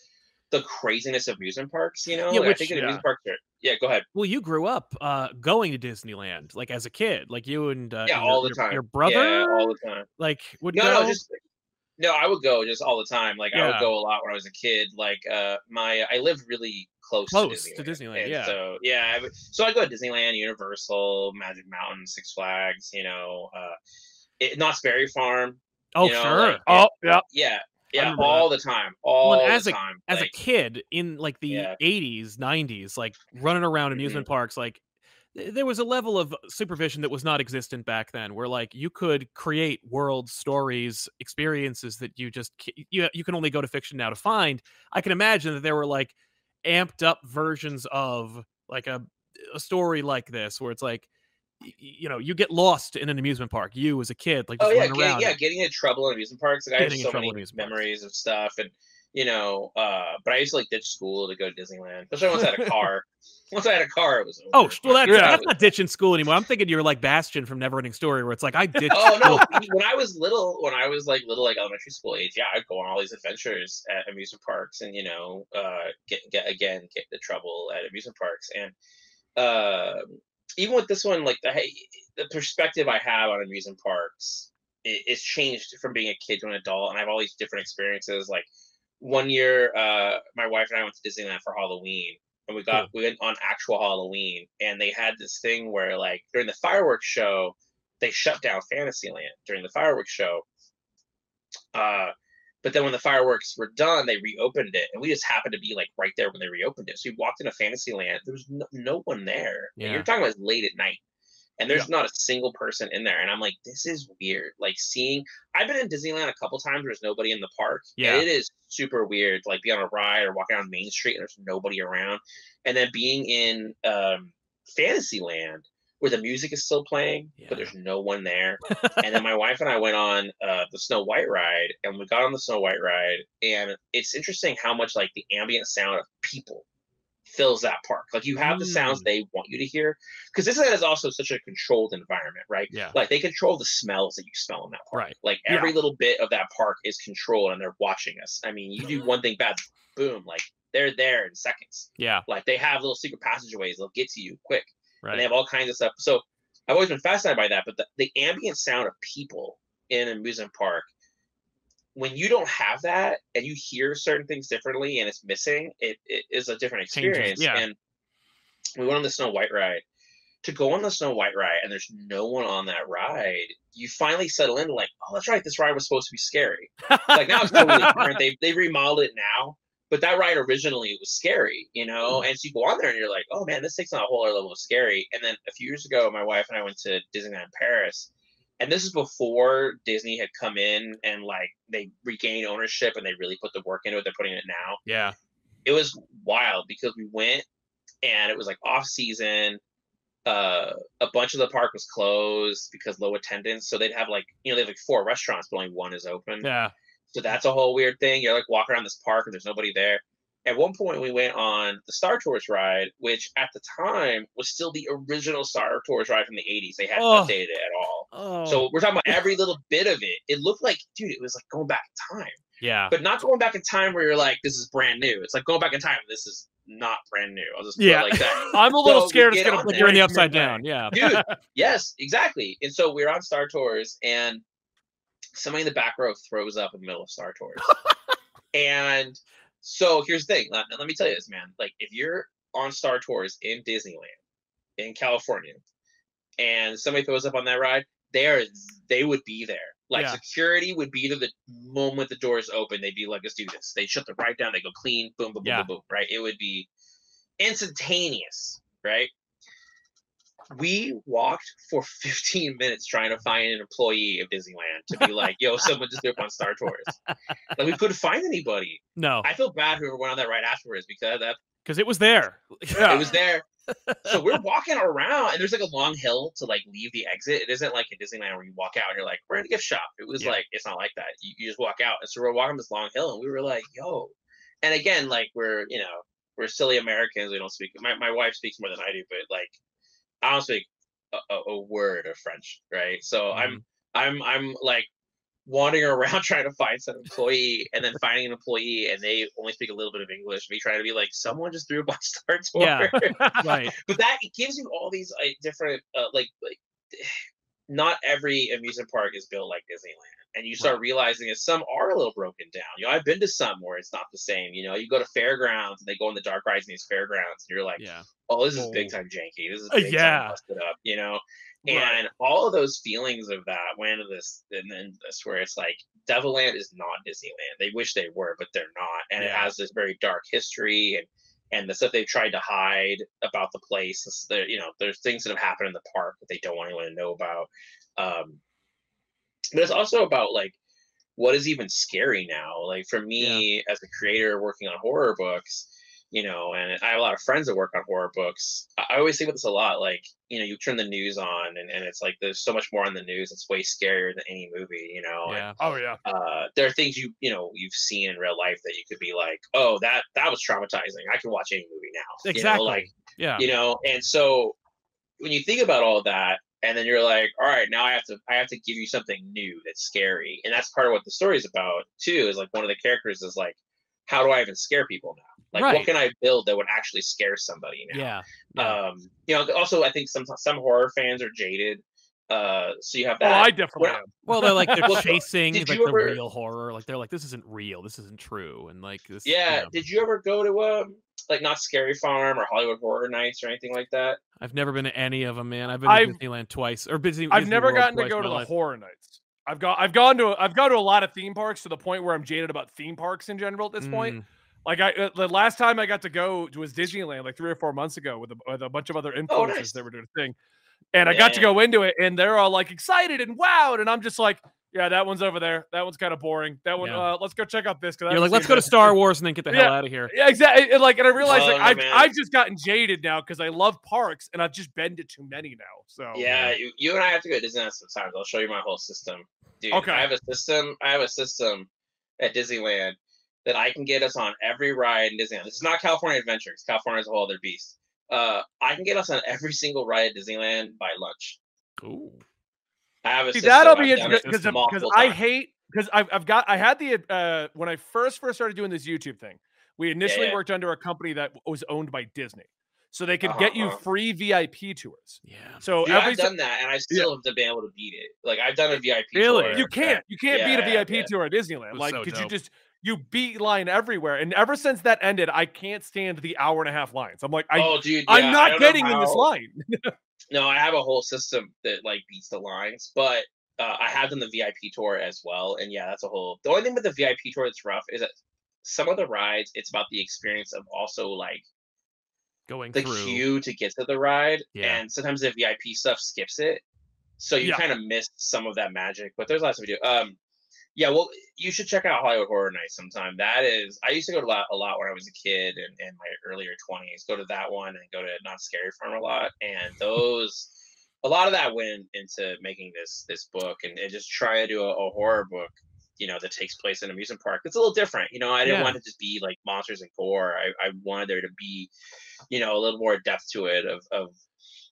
the craziness of amusement parks. You know, Yeah, Like, which- I think in yeah. amusement parks are yeah. Go ahead. well you grew up uh going to disneyland like as a kid like you and uh, Yeah, your, all the your- time. your brother Yeah, all the time. like would No, go no, just no. I would go just all the time. Like I would go a lot when I was a kid. Like uh, my I lived really close, Close to to Disneyland. Disneyland, yeah. So yeah, I would, so I go to Disneyland, Universal, Magic Mountain, Six Flags. You know, uh, it, Knott's Berry Farm. oh you know, sure like, Oh yeah, Yeah, yeah, all the time, all and as the time. as like, a kid in like the Yeah. 80s 90s like running around Mhm. amusement parks like there was a level of supervision that was not existent back then where like you could create world stories experiences that you just you, you can only go to fiction now to find i can imagine that there were like amped up versions of like a a story like this where it's like you know you get lost in an amusement park you as a kid like Oh just yeah, around yeah, getting in trouble in amusement parks. Like I have Getting in so trouble many amusement parks. memories of stuff, and you know, uh, but I used to like ditch school to go to Disneyland, especially once I had a car. once I had a car, it was over. Oh, well, that's, Yeah. that's not ditching school anymore. I'm thinking you're like Bastian from Neverending Story, where it's like I ditched Oh no! When I was little, when I was like little, like elementary school age, yeah, I'd go on all these adventures at amusement parks, and you know, uh, get get again get into trouble at amusement parks, and uh, even with this one, like the hey, the perspective I have on amusement parks, it, it's changed from being a kid to an adult, and I have all these different experiences. Like one year, uh, my wife and I went to Disneyland for Halloween, and we got we went on actual Halloween, and they had this thing where like during the fireworks show they shut down Fantasyland during the fireworks show. Uh, but then when the fireworks were done, they reopened it, and we just happened to be like right there when they reopened it. So we walked into Fantasyland. There was no, no one there. Yeah. you're talking about late at night, and there's not a single person in there. And I'm like, this is weird. Like seeing, I've been in Disneyland a couple times. Where there's nobody in the park. and Yeah. it is super weird. Like be on a ride or walking on Main Street, and there's nobody around. And then being in um, Fantasyland where the music is still playing, Yeah. but there's no one there. and then my wife and I went on uh, the Snow White ride, and we got on the Snow White ride, and it's interesting how much like the ambient sound of people fills that park. Like you have the sounds Mm. they want you to hear, because this is also such a controlled environment, right? Yeah. Like they control the smells that you smell in that park. Right. Like Yeah. every little bit of that park is controlled, and they're watching us. I mean, you do one thing bad, boom, like they're there in seconds. Yeah. Like they have little secret passageways; they'll get to you quick and they have all kinds of stuff. So I've always been fascinated by that. But the, the ambient sound of people in an amusement park, when you don't have that and you hear certain things differently and it's missing, it, it is a different Changes, experience. yeah. And we went on the Snow White ride. To go on the Snow White ride and there's no one on that ride, you finally settle into like, oh, that's right, this ride was supposed to be scary. Like now it's totally different. They they remodeled it now, but that ride originally was scary, you know. Mm-hmm. And so you go on there and you're like, oh man, this takes on a whole other level of scary. And then a few years ago, my wife and I went to Disneyland Paris, and this is before Disney had come in and like they regained ownership and they really put the work into it. They're putting it now. yeah. It was wild because we went and it was like off season. Uh, a bunch of the park was closed because low attendance. So they'd have like you know they have like four restaurants, but only one is open. Yeah. So that's a whole weird thing. You're like walking around this park and there's nobody there. At one point, we went on the Star Tours ride, which at the time was still the original Star Tours ride from the 80s. They hadn't Oh. updated it at all. Oh. So we're talking about every little bit of it. It looked like, dude, it was like going back in time, yeah. but not going back in time where you're like, this is brand new. It's like going back in time. This is not brand new. I'll just put Yeah. it like that. I'm a little So scared it's gonna there. you're in the upside down. Yeah. dude yes exactly and so we're on star tours and somebody in the back row throws up in the middle of star tours and so here's the thing let, let me tell you this man like if you're on star tours in disneyland in california and somebody throws up on that ride they are they would be there like Yeah. security would be there the moment the doors open they'd be like let's do this they shut the ride down they go clean boom boom boom Yeah. boom boom right it would be instantaneous right we walked for 15 minutes trying to find an employee of Disneyland to be like, yo, someone just threw up on Star Tours. Like we couldn't find anybody. No, I feel bad whoever went on that right afterwards because that because it was there. Yeah. it was there. So we're walking around and there's like a long hill to like leave the exit. It isn't like in Disneyland where you walk out and you're like, we're in a gift shop. It was Yeah. like it's not like that. You, you just walk out. And so we're walking this long hill and we were like, yo. And again, like we're, you know, we're silly Americans. We don't speak my, my wife speaks more than I do, but like I don't speak a, a, a word of French, right? So I'm mm-hmm. I'm I'm like wandering around trying to find some employee and then finding an employee and they only speak a little bit of English. Me trying to be like, someone just threw a bunch Star Tours. Yeah. right. but that it gives you all these like different uh, like like not every amusement park is built like Disneyland. And you start realizing that some are a little broken down. You know, I've been to some where it's not the same. You know, you go to fairgrounds and they go on the dark rides in these fairgrounds, and you're like, Yeah. oh, this is Oh. big time janky. This is Uh, big yeah. time busted up, you know. Right. And all of those feelings of that went into this and then this where it's like Devilland is not Disneyland. They wish they were, but they're not. And it has this very dark history and and the stuff they've tried to hide about the place. There, you know, there's things that have happened in the park that they don't want anyone to know about. Um, but it's also about like what is even scary now. Like for me as a creator working on horror books, you know, and I have a lot of friends that work on horror books. I always think about this a lot. Like, you know, you turn the news on and, and it's like there's so much more on the news. It's way scarier than any movie, you know. and, Yeah. Oh yeah. uh, there are things you you know you've seen in real life that you could be like, oh, that that was traumatizing. I can watch any movie now. Exactly. You know, like Yeah. you know, and so when you think about all that, and then you're like, all right, now I have to I have to give you something new that's scary, and that's part of what the story is about too. Is like one of the characters is like, how do I even scare people now? Like, Right. what can I build that would actually scare somebody now? Yeah. yeah. Um, you know, also I think some some horror fans are jaded. Uh, so you have Oh, that. I definitely Well, am. Well, they're like they're chasing did like you the ever- real horror. Like they're like, this isn't real. This isn't true. And like this. Yeah. you know, Did you ever go to um like Knott's Scary Farm or Halloween Horror Nights or anything like that? I've never been to any of them, man. I've been I've- to Disneyland twice or Disney. I've Disney never World gotten to go to the life. horror nights. I've got I've gone to I've gone to a lot of theme parks to the point where I'm jaded about theme parks in general at this point. Like I uh, the last time I got to go was Disneyland like three or four months ago with a, with a bunch of other influencers Oh, nice. that were doing a thing, and I got to go into it and they're all like excited and wowed and I'm just like yeah that one's over there that one's kind of boring that one Yeah. uh, let's go check out this. 'cause I You're like, let's seen go to. Star Wars and then get the hell out of here. Yeah, exactly. And like, and I realized Oh, like I've man. I've just gotten jaded now because I love parks and I've just been to too many now. So Yeah, you, you and I have to go to Disneyland sometimes. I'll show you my whole system. Dude, Okay. I have a system. I have a system at Disneyland that I can get us on every ride in Disneyland. This is not California Adventures. California is a whole other beast. Uh, I can get us on every single ride at Disneyland by lunch. Ooh. I have a See, that'll be interesting because because I hate because I've I've got I had the uh when I first first started doing this YouTube thing. We initially yeah. worked under a company that was owned by Disney. so they could get you Uh-huh. free VIP tours. Yeah. So Dude, every I've si- done that, and I still haven't been able to beat it. Like I've done a VIP. Really? tour, you can't you can't Yeah, beat a yeah, VIP yeah. tour at Disneyland. Like, so could you just you beat line everywhere? And ever since that ended, I can't stand the hour and a half lines. I'm like, I oh, dude, I'm yeah, I not don't know getting in this line. No, I have a whole system that like beats the lines, but uh, I have done the VIP tour as well, and yeah, that's a whole. The only thing with the VIP tour that's rough is that some of the rides, it's about the experience of also like Going the through. queue to get to the ride, Yeah. and sometimes the VIP stuff skips it, so you Yeah. kind of miss some of that magic. But there's lots of video. Um, yeah, well, you should check out Halloween Horror Nights sometime. That is, I used to go to a lot, a lot when I was a kid and in my earlier 20s. Go to that one and go to Knott's Scary Farm a lot, and those. A lot of that went into making this this book and, and just try to do a, a horror book, you know, that takes place in an amusement park. It's a little different, you know. I didn't Yeah. want it to just be like monsters and gore. I, I wanted there to be, you know, a little more depth to it of of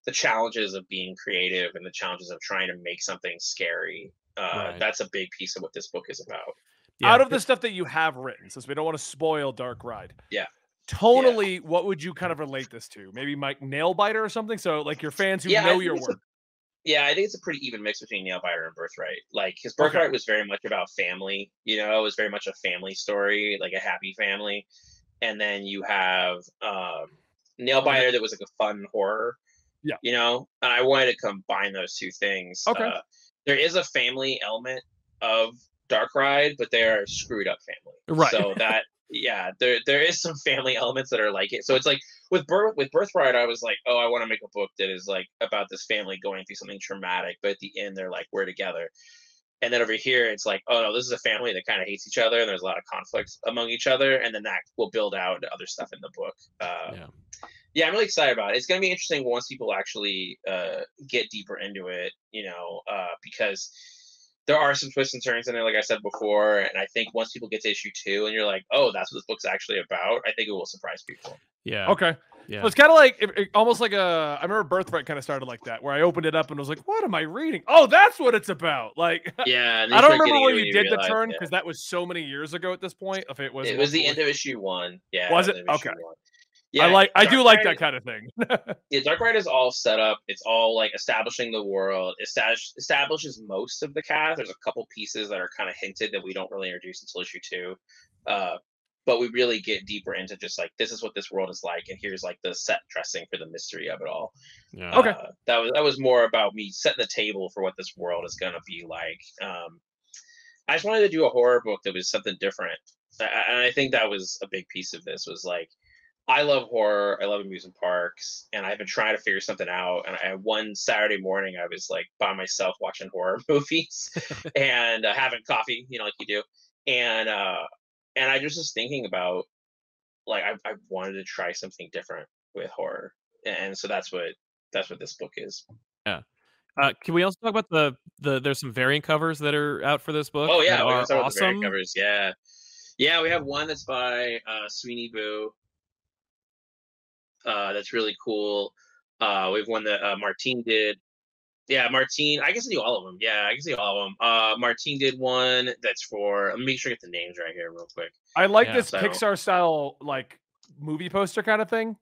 the challenges of being creative and the challenges of trying to make something scary. Uh, Right. That's a big piece of what this book is about. Yeah. Out of the stuff that you have written, since we don't want to spoil Dark Ride. Yeah. Tonally, what would you kind of relate this to? Maybe Mike Nailbiter or something. So like your fans who Yeah, know your it's a- work. Yeah, I think it's a pretty even mix between Nailbiter and Birthright. Like his Okay. Birthright was very much about family. You know, it was very much a family story, like a happy family. And then you have um, Nailbiter that was like a fun horror. Yeah. You know, and I wanted to combine those two things. Okay. Uh, there is a family element of Dark Ride, but they are a screwed up family. Right. So that yeah, there there is some family elements that are like it. So it's like with birth with Birthright, I was like, oh, I want to make a book that is like about this family going through something traumatic, but at the end they're like, we're together. And then over here, it's like, oh no, this is a family that kind of hates each other, and there's a lot of conflict among each other, and then that will build out into other stuff in the book. Uh, Yeah. Yeah, I'm really excited about it. It's going to be interesting once people actually uh, get deeper into it, you know, uh, because there are some twists and turns in it, like I said before. And I think once people get to issue two and you're like, oh, that's what this book's actually about, I think it will surprise people. Yeah. Okay. Yeah. So it's kind of like it, it- almost like a. I remember Birthright kind of started like that, where I opened it up and was like, "What am I reading? Oh, that's what it's about." Like, Yeah. I don't remember getting where you when did the realize, turn yeah. because that was so many years ago at this point. If it was, It was the end of issue one. Yeah. Was it? end of issue Okay. one. I like. I do Dark like Ride that is- kind of thing. yeah, Dark Ride is all set up. It's all like establishing the world. Establish, establishes most of the cast. There's a couple pieces that are kind of hinted that we don't really introduce until issue two. Uh, but we really get deeper into just like this is what this world is like, and here's like the set dressing for the mystery of it all. Yeah. Okay. Uh, that was that was more about me setting the table for what this world is gonna be like. Um, I just wanted to do a horror book that was something different, A- a- and I think that was a big piece of this. Was like, I love horror, I love amusement parks, and I've been trying to figure something out. And I one Saturday morning, I was like by myself watching horror movies and uh, having coffee, you know, like you do, and uh, and I just was thinking about like I, I wanted to try something different with horror, and so that's what that's what this book is. Yeah. Uh, can we also talk about the the? There's some variant covers that are out for this book. Oh yeah, we are can the variant awesome. covers. Yeah, yeah, we have one that's by uh, Sweeney Boo. Uh, that's really cool. Uh, we have one that uh, Martine did. Yeah, Martine. I guess can see all of them. Yeah, I can see all of them. Uh, Martine did one that's for. Let me make sure I get the names right here, real quick. I like Yeah, this so- Pixar style like movie poster kind of thing.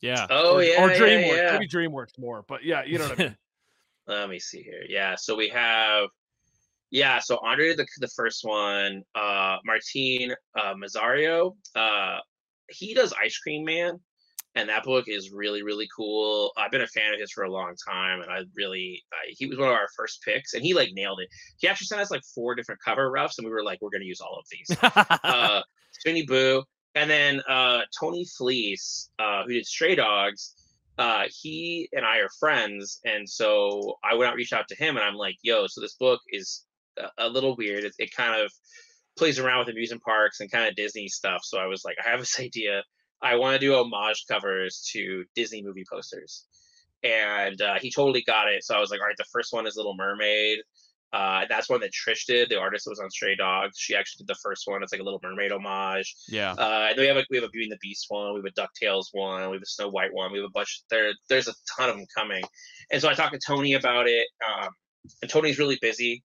Yeah. Oh or, yeah, or yeah, DreamWorks. yeah. Maybe DreamWorks more, but yeah, you know what I mean. Let me see here. Yeah, so we have, yeah, so Andre did the the first one. Uh, Martine uh, Mazzario, uh, he does Ice Cream Man, and that book is really really cool. I've been a fan of his for a long time, and I really I, he was one of our first picks, and he like nailed it. He actually sent us like four different cover roughs, and we were like, we're gonna use all of these. uh, Sweeney Boo, and then uh, Tony Fleecs, uh, who did Stray Dogs. Uh, he and I are friends, and so I went out, reached out to him, and I'm like, "Yo, so this book is a, a little weird. It, it kind of plays around with amusement parks and kind of Disney stuff." So I was like, "I have this idea. I want to do homage covers to Disney movie posters." And uh, he totally got it. So I was like, "All right, the first one is Little Mermaid." Uh, that's one that Trish did. The artist was on Stray Dogs. She actually did the first one. It's like a Little Mermaid homage. yeah. Uh, and then we have a we have a Beauty and the Beast one, we have a Ducktales one, we have a Snow White one, we have a bunch. There, there's a ton of them coming, and so I talked to Tony about it. Um, and Tony's really busy,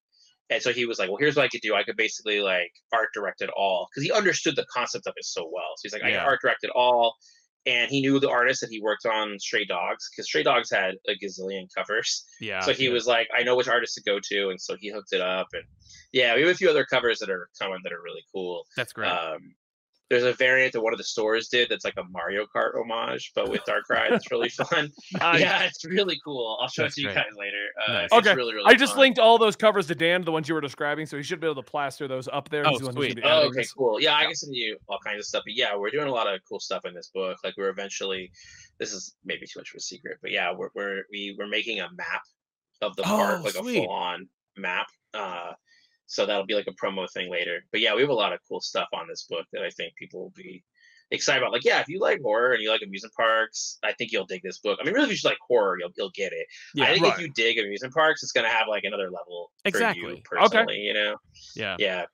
and so he was like, "Well, here's what I could do. I could basically like art direct it all because he understood the concept of it so well. So he's like, I Yeah. can art direct it all, and he knew the artist that he worked on Stray Dogs because Stray Dogs had a gazillion covers. Yeah. so he yeah. was like, I know which artist to go to, and so he hooked it up. And yeah, we have a few other covers that are coming that are really cool. That's great. Um, there's a variant that one of the stores did that's like a Mario Kart homage, but with Dark Ride. It's really fun. Nice. Yeah, it's really cool. I'll show it to you great. guys later. Uh, Nice. it's Okay, really, really I just fun. linked all those covers to Dan, the ones you were describing, so he should be able to plaster those up there. Oh, He's the sweet. Oh, okay, cool. Yeah, I can send you all kinds of stuff. But yeah, we're doing a lot of cool stuff in this book. Like we're eventually, this is maybe too much of a secret, but yeah, we're we're we, we're making a map of the park, Oh, like sweet. a full on map. Uh, so that'll be like a promo thing later. But yeah, we have a lot of cool stuff on this book that I think people will be excited about. Like, yeah, if you like horror and you like amusement parks, I think you'll dig this book. I mean, really, if you just like horror, you'll you'll get it. Yeah, I think right. if you dig amusement parks, it's gonna have like another level for Exactly. you Okay. personally. You know, yeah. yeah.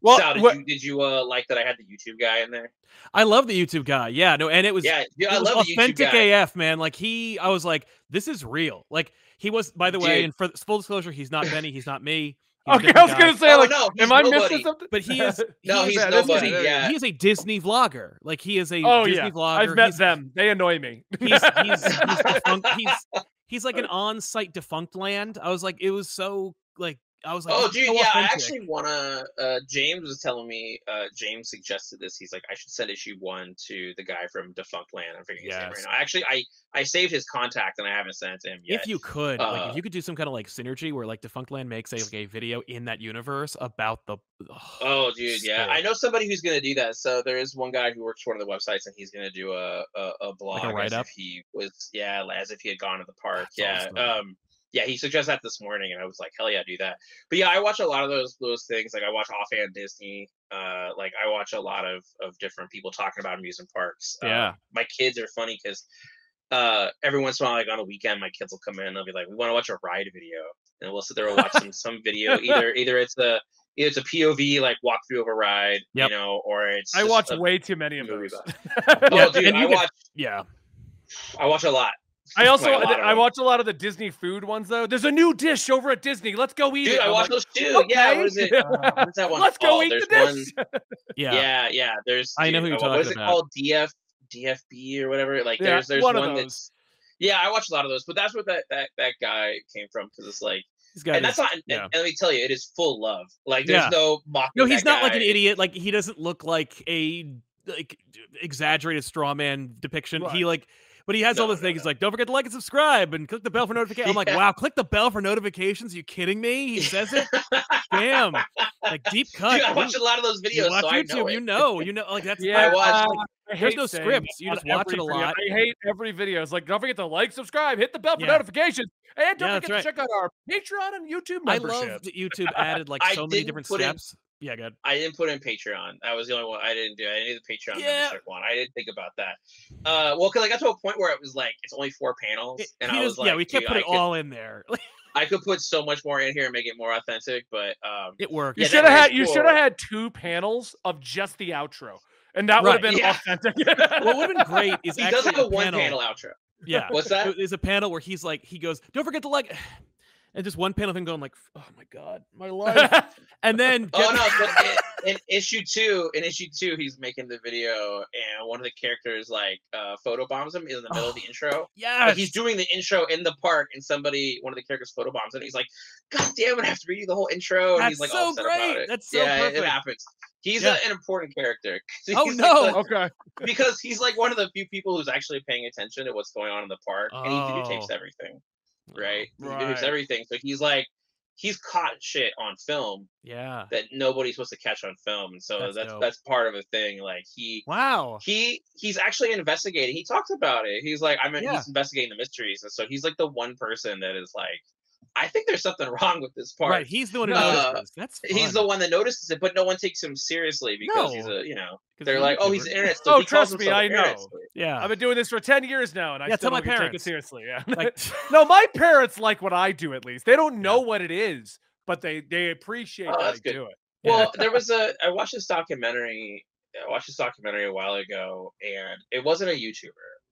Well, Sal, did what- you did you uh like that I had the YouTube guy in there? I love the YouTube guy. Yeah, no, and it was Yeah, yeah, I was love the YouTube authentic guy. AF, man. Like he, I was like, this is real. Like he was. By the way, and for full disclosure, he's not Benny. He's not me. He's okay, I was guy. gonna say, Oh, like, no, am I missing something? But he is. He No, is, he's that is nobody. good. Yeah, He is a Disney vlogger. Like he is a Oh Disney yeah, vlogger. I've met he's, them. They annoy me. He's he's he's, defunct, he's he's like an uh, on-site Defunctland. I was like, it was so like I was like, oh, dude, so yeah. I actually wanna. Uh, James was telling me. Uh, James suggested this. He's like, I should send issue one to the guy from Defunctland. I'm forgetting his name right now. Actually, I I saved his contact and I haven't sent it to him yet. If you could, like, Uh, if you could do some kind of like synergy where like Defunctland makes a, like a video in that universe about the. Oh, dude, yeah. I know somebody who's gonna do that. So there is one guy who works for one of the websites, and he's gonna do a a, a blog as write-up? if he was, yeah, as if he had gone to the park. That's yeah. awesome. Um. Yeah, he suggested that this morning, and I was like, hell yeah, do that. But yeah, I watch a lot of those those things. Like I watch offhand Disney. Uh, like I watch a lot of of different people talking about amusement parks. Uh, Yeah. my kids are funny because uh every once in a while like on a weekend my kids will come in and they'll be like we want to watch a ride video and we'll sit there and watch some some video either either it's a either it's a pov like walkthrough of a ride Yep. you know or it's I watch a- way too many of those. oh Yeah, dude i watch Yeah. i watch a lot I also Like, a lot of I watch a lot of the Disney food ones though. There's a new dish over at Disney. Let's go eat dude it. i watch like, those too yeah what is it uh, what's that one Let's go called? eat There's the one dish. Yeah. yeah yeah there's I know who dude, you're uh, what is it about. called df dfb or whatever like Yeah, there's there's one one, of those. that's yeah i watch a lot of those but that's where that that that guy came from because it's like He's got and his- that's not and, yeah. and let me tell you it is full love like there's Yeah. no mocking No, he's that not like an idiot. Like he doesn't look like a like exaggerated straw man depiction. He like but he has all No, the no, things no. like don't forget to like and subscribe and click the bell for notifications. I'm like, Yeah. wow, click the bell for notifications. Are you kidding me? He says it. Damn. Like deep cut. Dude, I You- watch a lot of those you videos, watch so I YouTube, know you it. know, you know, like that's Yeah, I watch, uh, I There's hate no scripts. You just watch it every a video. lot. I hate every video. It's like, don't forget to like, subscribe, hit the bell for Yeah. notifications, and don't Yeah, forget that's to check out our Patreon and YouTube I membership. love that YouTube added like so many different put in- steps. Yeah, good. I didn't put in Patreon. That was the only one I didn't do. I didn't do the Patreon Yeah. membership one. I didn't think about that. Uh, well, because I got to a point where it was like it's only four panels, It- and he I does- was like, yeah, we can't put I it could, all in there. I could put so much more in here and make it more authentic, but um, it worked. You Yeah, should have was had you should have had two panels of just the outro, and that would have been Yeah. authentic. what would have been great is he does actually have a a one panel. panel outro. Yeah. What's that? Is a panel where he's like, he goes, "Don't forget to like," and just one panel of him going like, "Oh my god, my life," and then Oh no! But in, in issue two, in issue two, he's making the video, and one of the characters like uh, photobombs him in the middle of the intro. Yeah, Like he's doing the intro in the park, and somebody, one of the characters, photobombs, him, and he's like, "God damn it! I have to read you the whole intro." And he's like, That's so all upset about great. it. That's so yeah, it- it happens. He's Yeah. a, an important character. Oh, like no. the- okay. because he's like one of the few people who's actually paying attention to what's going on in the park, and he videotapes Oh. everything, right? Right. everything. So he's like, he's caught shit on film Yeah. that nobody's supposed to catch on film, and so That's that's that's, part of a thing. Like he Wow. he he's actually investigating. He talks about it. He's like, I mean, Yeah. he's investigating the mysteries, and so he's like the one person that is like, I think there's something wrong with this part. Right. He's the one who Uh, notices. That's He's the one that notices it, but no one takes him seriously because he's a, you know they're like, oh, he's YouTuber. an internet. sleuth. Oh, He trust me, I know. sleuth. Yeah. I've been doing this for ten years now, and I Yeah, still tell my don't get taken parents. seriously. Yeah. like, no, my parents like what I do. At least they don't know what it is, but they they appreciate Oh, that I good. do it. Well, there was a. I watched this documentary. I watched this documentary a while ago, and it wasn't a YouTuber.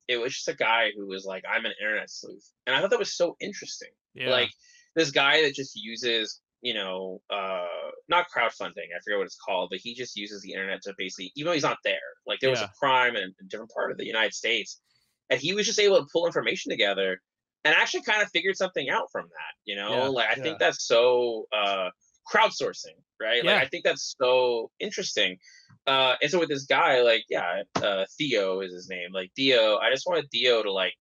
It was just a guy who was like, "I'm an internet sleuth," and I thought that was so interesting. Yeah. Like this guy that just uses you know, uh, not crowdfunding. I forget what it's called, but he just uses the internet to basically, even though he's not there, like there was a crime in a different part of the United States, and he was just able to pull information together and actually kind of figured something out from that. You know, Yeah, like I yeah. think that's so uh, crowdsourcing, right? Yeah. Like I think that's so interesting. Uh, and so with this guy, like, yeah, uh, Theo is his name. Like Theo, I just wanted Theo to like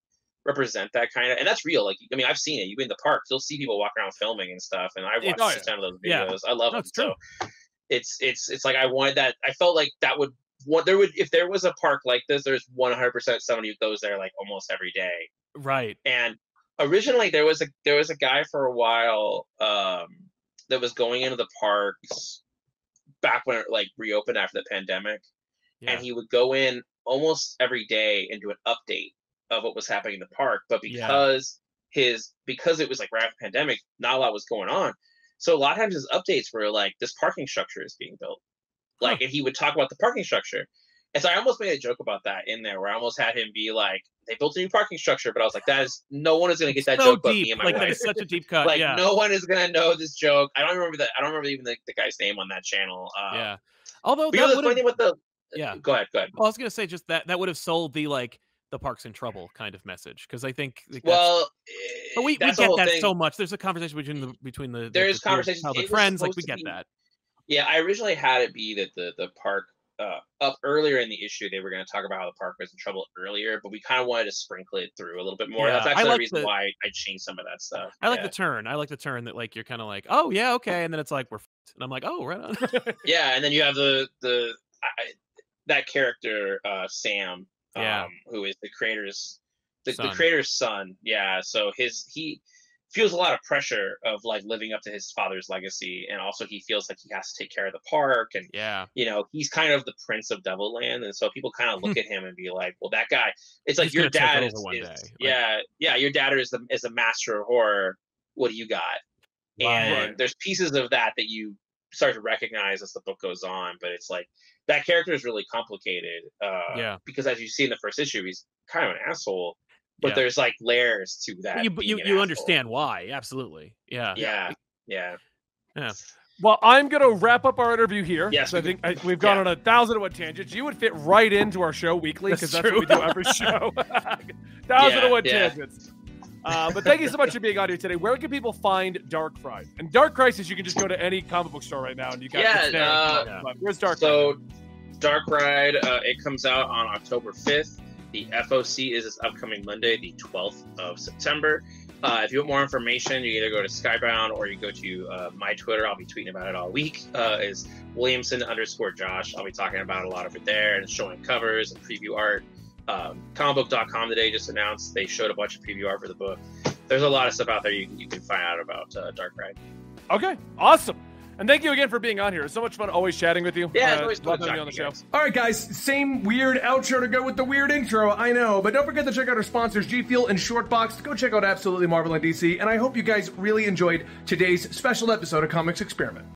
represent that kind of, and that's real. Like, I mean, I've seen it. You've in the park, you'll see people walk around filming and stuff, and I've watched oh, a ton of those Yeah. videos. I love No, them. it's true. So it's it's it's like I wanted that. I felt like that would what there would if there was a park like this. There's 100 percent somebody who goes there like almost every day. Right. And originally there was a there was a guy for a while um, that was going into the parks back when it like reopened after the pandemic Yeah. and he would go in almost every day and do an update of what was happening in the park. But Yeah. because his because it was like right after pandemic, not a lot was going on. So a lot of times his updates were like this parking structure is being built. Like and he would talk about the parking structure. And so I almost made a joke about that in there where I almost had him be like, they built a new parking structure, but I was like, that is no one is gonna get that so joke but me deep. and my Like that wife. is such a deep cut. like yeah. no one is gonna know this joke. I don't remember that. I don't remember even the, the guy's name on that channel. Uh, yeah. Although But you know the funny thing with the yeah. Go ahead. Go ahead. Well, I was gonna say just that that would have sold the like the park's in trouble kind of message because I think like, Well, but we, we get that thing. so much. There's a conversation between the between the the- There the is two of conversations. childhood It friends. Like we get be- that. Yeah, I originally had it be that the the park uh, up earlier in the issue they were going to talk about how the park was in trouble earlier, but we kind of wanted to sprinkle it through a little bit more. Yeah, That's actually like the reason the- why I changed some of that stuff. I like yeah. the turn. I like the turn that like you're kind of like, oh yeah, okay, and then it's like we're, f-ed. and I'm like, oh right on. yeah, and then you have the the I, that character uh, Sam, um, Yeah. who is the creator's the, the creator's son. Yeah, so his he feels a lot of pressure of like living up to his father's legacy, and also he feels like he has to take care of the park and yeah, you know, he's kind of the prince of Devil Land, and so people kind of look at him and be like, "Well, that guy." It's like He's your dad is, is- like- yeah, yeah, your dad is the is a master of horror. What do you got? And there's pieces of that that you start to recognize as the book goes on, but it's like that character is really complicated. Uh, Yeah. because as you see in the first issue, he's kind of an asshole, but Yeah. there's like layers to that. You you, you understand why? Absolutely. Yeah. Yeah, yeah. Yeah. Well, I'm going to wrap up our interview here. Yes, I think I, we've gone yeah. on a thousand and one tangents. You would fit right into our show weekly because That's that's, what we do every show. thousand Yeah, and one yeah. tangents. Uh, but thank you so much for being on here today. Where can people find Dark Friday? And Dark Crisis, you can just go to any comic book store right now and you got Yeah, there. uh, But where's Dark So, Dark Ride, uh, it comes out on October 5th. The FOC is this upcoming Monday, the 12th of September. Uh, if you want more information, you either go to Skybound or you go to uh, my Twitter. I'll be tweeting about it all week. Uh, is Williamson underscore Josh. I'll be talking about a lot of it there and showing covers and preview art. Um, comicbook.com today just announced they showed a bunch of preview art for the book. There's a lot of stuff out there you, can- you can find out about uh, Dark Ride. Okay, awesome. And thank you again for being on here. It's so much fun always chatting with you. Yeah, it's Uh, always fun love having you on the show. All right, guys, same weird outro to go with the weird intro, I know. But don't forget to check out our sponsors, G Fuel and Shortbox. Go check out Absolutely Marvel and DC. And I hope you guys really enjoyed today's special episode of Comics Experiment.